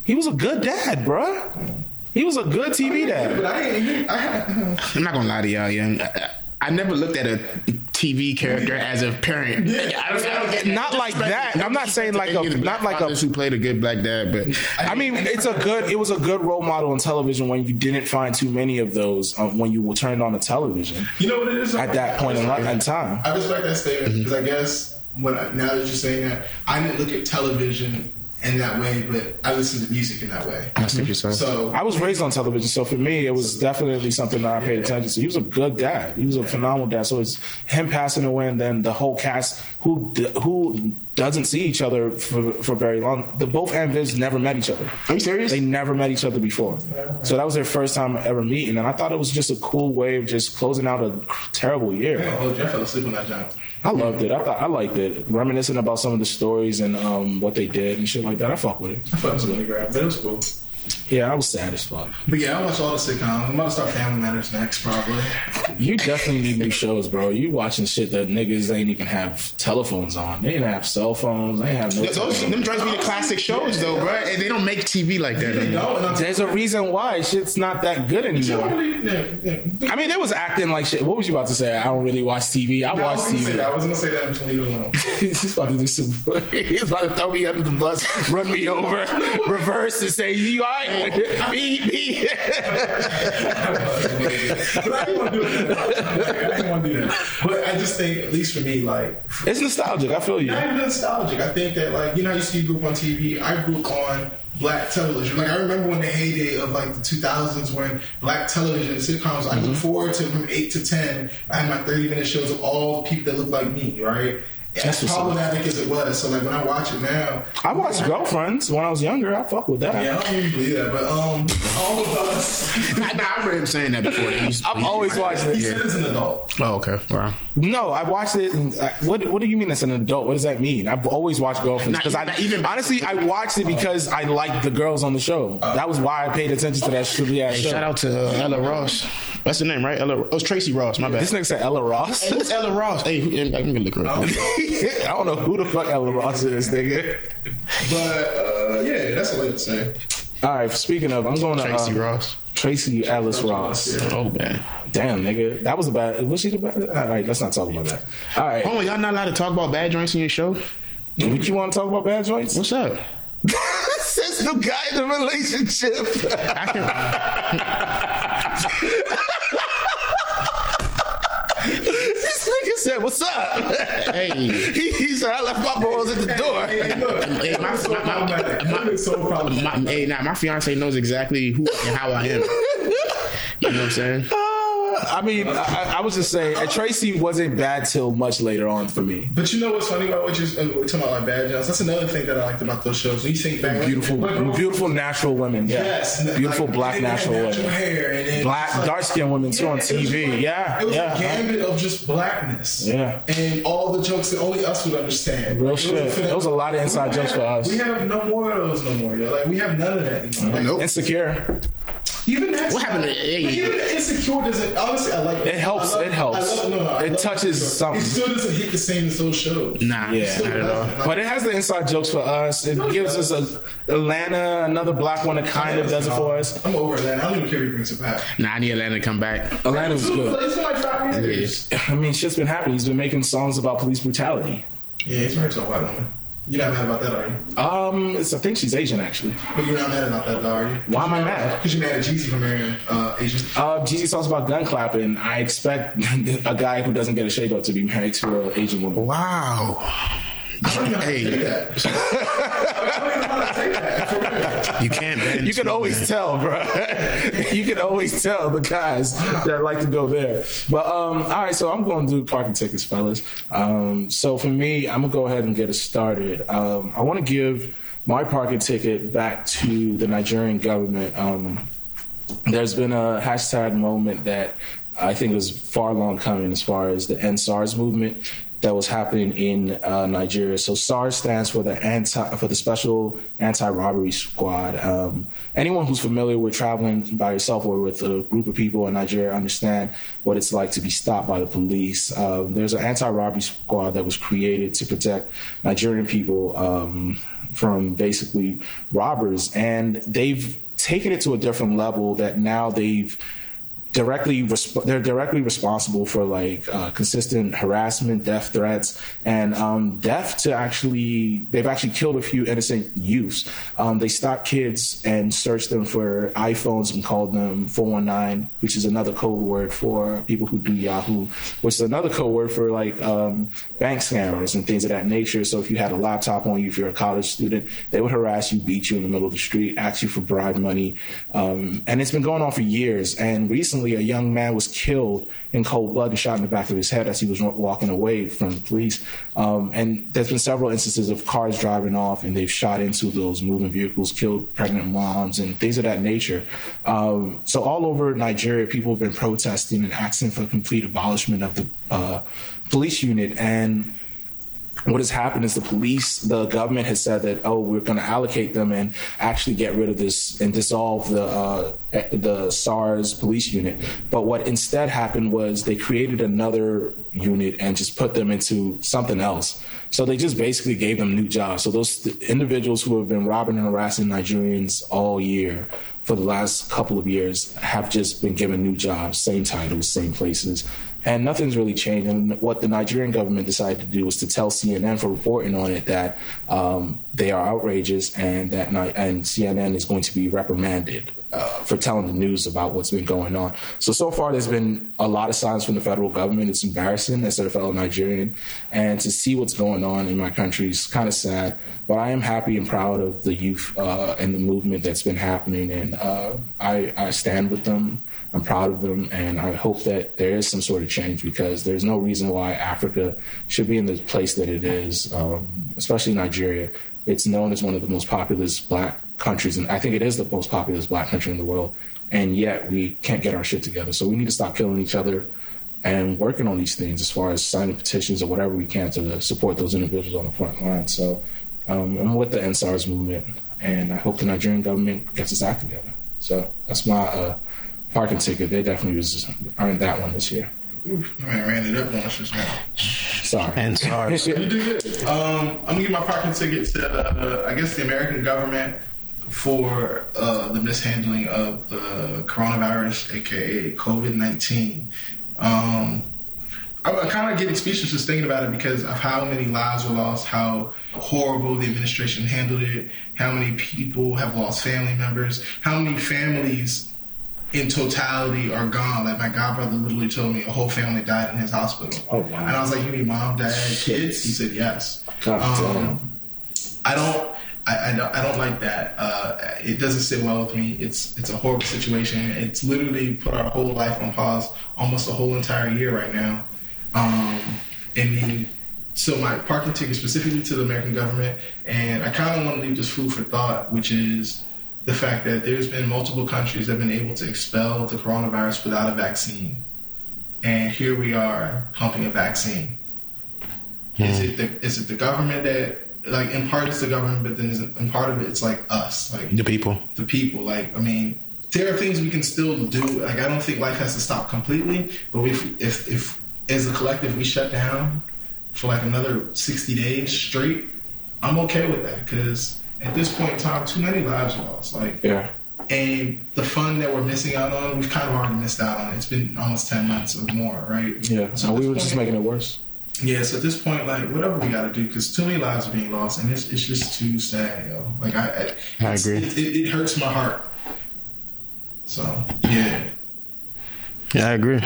He was a good dad, bruh. He was a good TV dad. I ain't. I, had- I'm not gonna lie to y'all, young. I, I- I never looked at a TV character as a parent. I, I don't get Not like that. I'm not saying like a not like a who played a good black dad, but I mean, it's a good. It was a good role model on television when you didn't find too many of those um, when you were turned on the television you know what it is? at that point in, in time. I respect that statement because I guess when I, now that you're saying that, I didn't look at television in that way, but I listen to music in that way. I see what you're saying. So I was raised on television, so for me, it was definitely something that I paid attention to. He was a good dad. He was a phenomenal dad. So it's him passing away, and then the whole cast who who doesn't see each other for, for very long. The both Aunt Vivs never met each other. Are you serious? They never met each other before. So that was their first time ever meeting, and I thought it was just a cool way of just closing out a terrible year. oh, Jeff fell asleep on that jump. I loved it. I thought I liked it. Reminiscing about some of the stories and um, what they did and shit like that. I fuck with it. I thought it was gonna grab, but it was cool. Yeah, I was sad as fuck. But yeah, I watch all the sitcoms. I'm about to start Family Matters next, probably. You definitely need new shows, bro. You watching shit that niggas ain't even have telephones on. They didn't have cell phones. They have no. Those, them joints be the classic shows, though, bro. And they don't make TV like that You anymore. know, and I'm There's a reason why shit's not that good anymore. yeah, yeah. I mean, they was acting like shit. What was you about to say? I don't really watch TV. I No, I watch was gonna say TV. that. I was gonna say that. I'm just gonna leave it alone. He's about to do some. He's about to throw me under the bus, run me over, reverse, and say, "You all right?" Beep, beep. but I didn't want to do it. I didn't want to do that. But I just think, at least for me, like It's nostalgic. I feel you. not even nostalgic. I think that like you know, how you see you grew up on TV. I grew up on black television. Like I remember when the heyday of like the 2000s when black television sitcoms. I look forward to from eight to ten. I had my 30 minute shows of all the people that look like me. Right. That's As problematic as it was, so like when I watch it now, I watched Girlfriends when I was younger. I fuck with that. yeah, I don't even believe that. But um, all of us. Nah, nah, I remember him saying that before. He's- I've always watched it. He it. said as an adult. Oh, okay. Wow. No, I watched it. And, uh, what What do you mean as an adult? What does that mean? I've always watched Girlfriends because I even- honestly I watched it because I liked the girls on the show. That was why I paid attention to that shitty ass Hey, show. shout out to uh, Ella Ross. That's the name, right? Ella. Oh, it's Tracee Ross. My bad. This nigga said Ella Ross. Hey, who's Ella Ross? Hey, who- I'm gonna look her up. I don't know who the fuck Ella Ross is, nigga. But uh, yeah, that's all I have to say. All right. Speaking of, I'm going to Tracee uh, Ross. Tracee Ellis Ross. Oh man. Damn, nigga, that was a bad. Was she the bad? All right, let's not talk about that. All right, Oh, y'all not allowed to talk about bad joints in your show? what you want to talk about? Bad joints? What's up? Since the guy in the relationship. I can, this nigga said, "What's up?" hey, he, he said, "I left my balls at the door." Hey, look, Hey, my- I'm so my- my- problematic. my- I'm so problematic. my, hey, now my fiance knows exactly who and how I am. You know what I'm saying? Oh, I mean, I, I was just saying, and Tracee wasn't bad till much later on for me. But you know what's funny about what you're uh, talking about, like Bad Jones? That's another thing that I liked about those shows. When you think back, Beautiful, Look, beautiful natural women. Yeah, Yes, beautiful like, black they had natural women. hair and Black, like- dark skinned women too on it was just TV. like- Yeah, it was yeah. a gambit of just blackness. Yeah. and all the jokes that only us would understand. Real Like, it shit. for There was a lot of inside jokes have- for us. We have no more of those no more. Yo. Like we have none of that anymore. Like, Nope. Insecure. Even that. What happened to- like, hey. even the insecure doesn't. Honestly, I like It It helps, love- it helps. I love, no, no, I It touches Insecure. something. It still doesn't hit the same as those shows. Nah, Yeah. not at all. But it has the inside jokes for us. It gives us a Atlanta, another black one that kind of does it for us. I'm over that. I don't even care if he brings it back. Nah, I need Atlanta to come back. Atlanta was good. It's been like five years. I mean, shit's been happening. He's been making songs about police brutality. Yeah, he's married to a white woman. You're not mad about that, are you? Um, it's, I think she's Asian actually. But you're not mad about that, though, are you? Why am I mad? Because you're mad at Jeezy for marrying uh, Asian. Uh, Jeezy talks about gun clapping. I expect a guy who doesn't get a shave up to be married to an Asian woman. Wow. I don't even know how to Hey. say that. I don't even know how to say that. For real. You can't You can always tell, bro. you can always tell the guys that like to go there. But um, all right, so I'm going to do parking tickets, fellas. Um, so for me, I'm gonna go ahead and get us started. Um, I want to give my parking ticket back to the Nigerian government. Um, there's been a hashtag moment that I think was far long coming as far as the End SARS movement that was happening in uh, Nigeria. So SARS stands for the anti for the Special Anti-Robbery Squad. Um, anyone who's familiar with traveling by yourself or with a group of people in Nigeria understand what it's like to be stopped by the police. Um, there's an anti-robbery squad that was created to protect Nigerian people um, from basically robbers, and they've taken it to a different level that now they've directly resp- they're directly responsible for like uh, consistent harassment, death threats, and um, death to actually they've actually killed a few innocent youths. Um, they stopped kids and searched them for iPhones and called them 419, which is another code word for people who do Yahoo, which is another code word for like um, bank scammers and things of that nature. So if you had a laptop on you, if you're a college student, they would harass you, beat you in the middle of the street, ask you for bribe money, um, and it's been going on for years. And recently, a young man was killed in cold blood and shot in the back of his head as he was walking away from the police. Um, and there's been several instances of cars driving off and they've shot into those moving vehicles, killed pregnant moms, and things of that nature. Um, so all over Nigeria, people have been protesting and asking for complete abolishment of the uh, police unit. And what has happened is the police, the government has said that, oh, we're going to allocate them and actually get rid of this and dissolve the uh, the SARS police unit. But what instead happened was they created another unit and just put them into something else. So they just basically gave them new jobs. So those individuals who have been robbing and harassing Nigerians all year for the last couple of years have just been given new jobs, same titles, same places and nothing's really changed. And what the Nigerian government decided to do was to tell CNN for reporting on it that um, they are outrageous and that and CNN is going to be reprimanded uh, for telling the news about what's been going on. So so far, there's been a lot of silence from the federal government. It's embarrassing as a fellow Nigerian, and to see what's going on in my country is kind of sad. But I am happy and proud of the youth uh, and the movement that's been happening, and uh, I, I stand with them. I'm proud of them, and I hope that there is some sort of change because there's no reason why Africa should be in the place that it is, um, especially Nigeria. It's known as one of the most populous black countries, and I think it is the most populous black country in the world, and yet we can't get our shit together. So we need to stop killing each other and working on these things as far as signing petitions or whatever we can to support those individuals on the front line. So um, I'm with the End SARS movement, and I hope the Nigerian government gets its act together. So that's my uh, parking ticket. They definitely was earned that one this year. Oof, man, ran it up on us just now. Sorry. End SARS. You did good. Um, I'm gonna give my parking ticket to, uh, I guess, the American government for uh, the mishandling of the coronavirus, aka COVID nineteen. Um, I'm, I'm kind of getting speechless just thinking about it because of how many lives were lost, how horrible the administration handled it, how many people have lost family members, how many families in totality are gone. Like my godbrother literally told me a whole family died in his hospital. Oh, wow. And I was like, "You mean mom, dad, kids?" He said, "Yes." Um, I don't. I, I don't. I don't like that. Uh, it doesn't sit well with me. It's it's a horrible situation. It's literally put our whole life on pause, almost a whole entire year right now. Um, and then, so my parking ticket specifically to the American government, and I kind of want to leave this food for thought, which is the fact that there's been multiple countries that have been able to expel the coronavirus without a vaccine, and here we are pumping a vaccine. Hmm. Is it the is it the government that like in part it's the government, but then in part of it it's like us, like The people. the people. Like I mean, there are things we can still do. Like I don't think life has to stop completely, but if if if as a collective we shut down for like another sixty days straight, I'm okay with that because at this point in time, too many lives are lost. Like Yeah. and the fun that we're missing out on, we've kind of already missed out on. it. It's been almost ten months or more, right? Yeah. So So we this were just making it worse. yeah, so at this point, like whatever we got to do, because too many lives are being lost, and it's, it's just too sad, yo. Like I, I, I agree. It, it, it hurts my heart. So yeah, Yeah, I agree.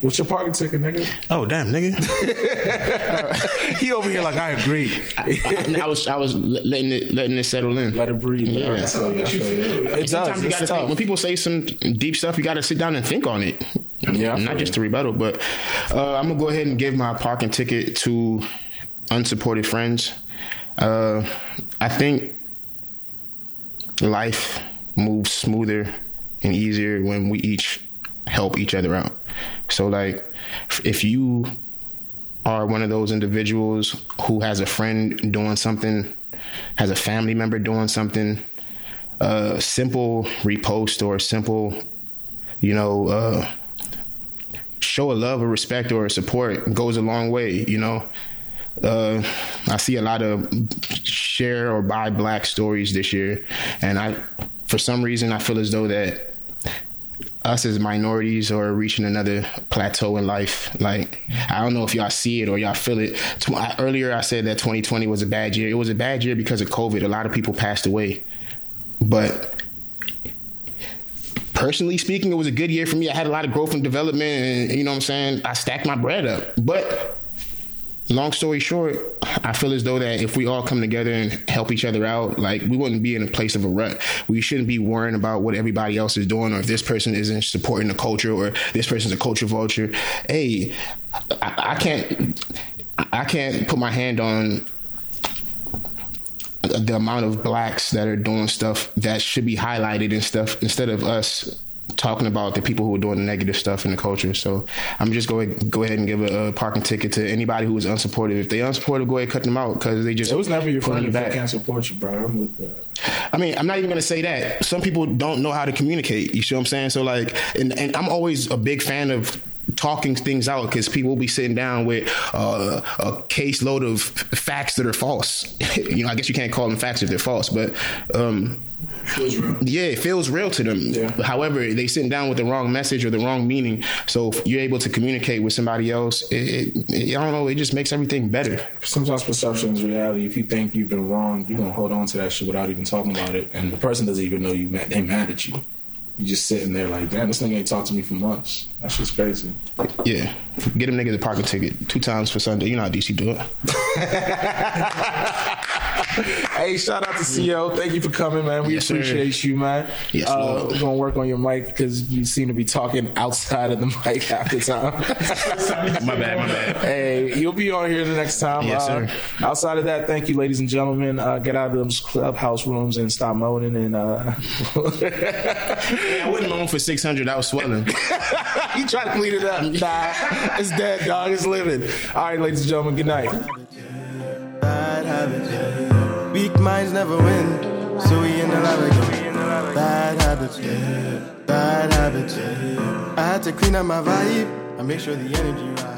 What's your parking ticket, nigga? Oh damn, nigga. he over here like I agree. I, I was I was letting it letting it settle in. Let it breathe. Yeah. Yeah. that's how it makes you feel. It Sometimes does. you gotta tough. think, when people say some deep stuff, you got to sit down and think on it. Yeah, not just you. to rebuttal, but uh, I'm gonna go ahead and give my parking ticket to unsupported friends. Uh, I think life moves smoother and easier when we each help each other out. So, like, if you are one of those individuals who has a friend doing something, has a family member doing something, a simple repost or a simple, you know, uh, show a love or respect or support goes a long way, you know. Uh, I see a lot of share or buy black stories this year, and I, for some reason, I feel as though that us as minorities are reaching another plateau in life. Like I don't know if y'all see it or y'all feel it. Earlier, I said that 2020 was a bad year. It was a bad year because of COVID. A lot of people passed away, but personally speaking, it was a good year for me. I had a lot of growth and development, and you know what I'm saying. I stacked my bread up, but long story short, I feel as though that if we all come together and help each other out, like we wouldn't be in a place of a rut. We shouldn't be worrying about what everybody else is doing or if this person isn't supporting the culture or this person's a culture vulture. Hey, I, I can't I can't put my hand on the amount of blacks that are doing stuff that should be highlighted and stuff instead of us talking about the people who are doing the negative stuff in the culture. So I'm just going to go ahead and give a, a parking ticket to anybody who is unsupportive. If they unsupportive, go ahead and cut them out because they just It was never your friend if they can't support you, bro. I'm with that. I mean, I'm not even gonna say that. Some people don't know how to communicate. You see what I'm saying? So like, and, and I'm always a big fan of talking things out because people will be sitting down with uh, a caseload of facts that are false. you know, I guess you can't call them facts if they're false, but um, feels real. yeah, it feels real to them. Yeah. However, they sitting down with the wrong message or the wrong meaning. So if you're able to communicate with somebody else, it, it, it- I don't know, it just makes everything better. Sometimes perception is reality. If you think you've been wrong, you're gonna hold on to that shit without even talking about it, and the person doesn't even know you. Mad, they mad at you. You just sitting there like, damn, this nigga ain't talked to me for months. That shit's crazy. Yeah, get them niggas the parking ticket two times for Sunday. You know how DC do it. Hey, shout out to CO. Thank you for coming, man. We Yes, sir. appreciate you, man. Yes, uh, Lord. we're gonna work on your mic because you seem to be talking outside of the mic half the time. My bad, my bad. Hey, you'll be on here the next time. Yes, Uh, sir. outside of that, thank you, ladies and gentlemen. Uh, get out of those clubhouse rooms and stop moaning. And uh, I wouldn't loan for six hundred. I was swelling. you try to clean it up. Nah, it's dead, dog. It's living. All right, ladies and gentlemen. Good night. Bad habits, yeah. Weak minds never win, so we in the lab again. Bad habits, yeah. Bad habits, yeah. I had to clean up my vibe. I make sure the energy right.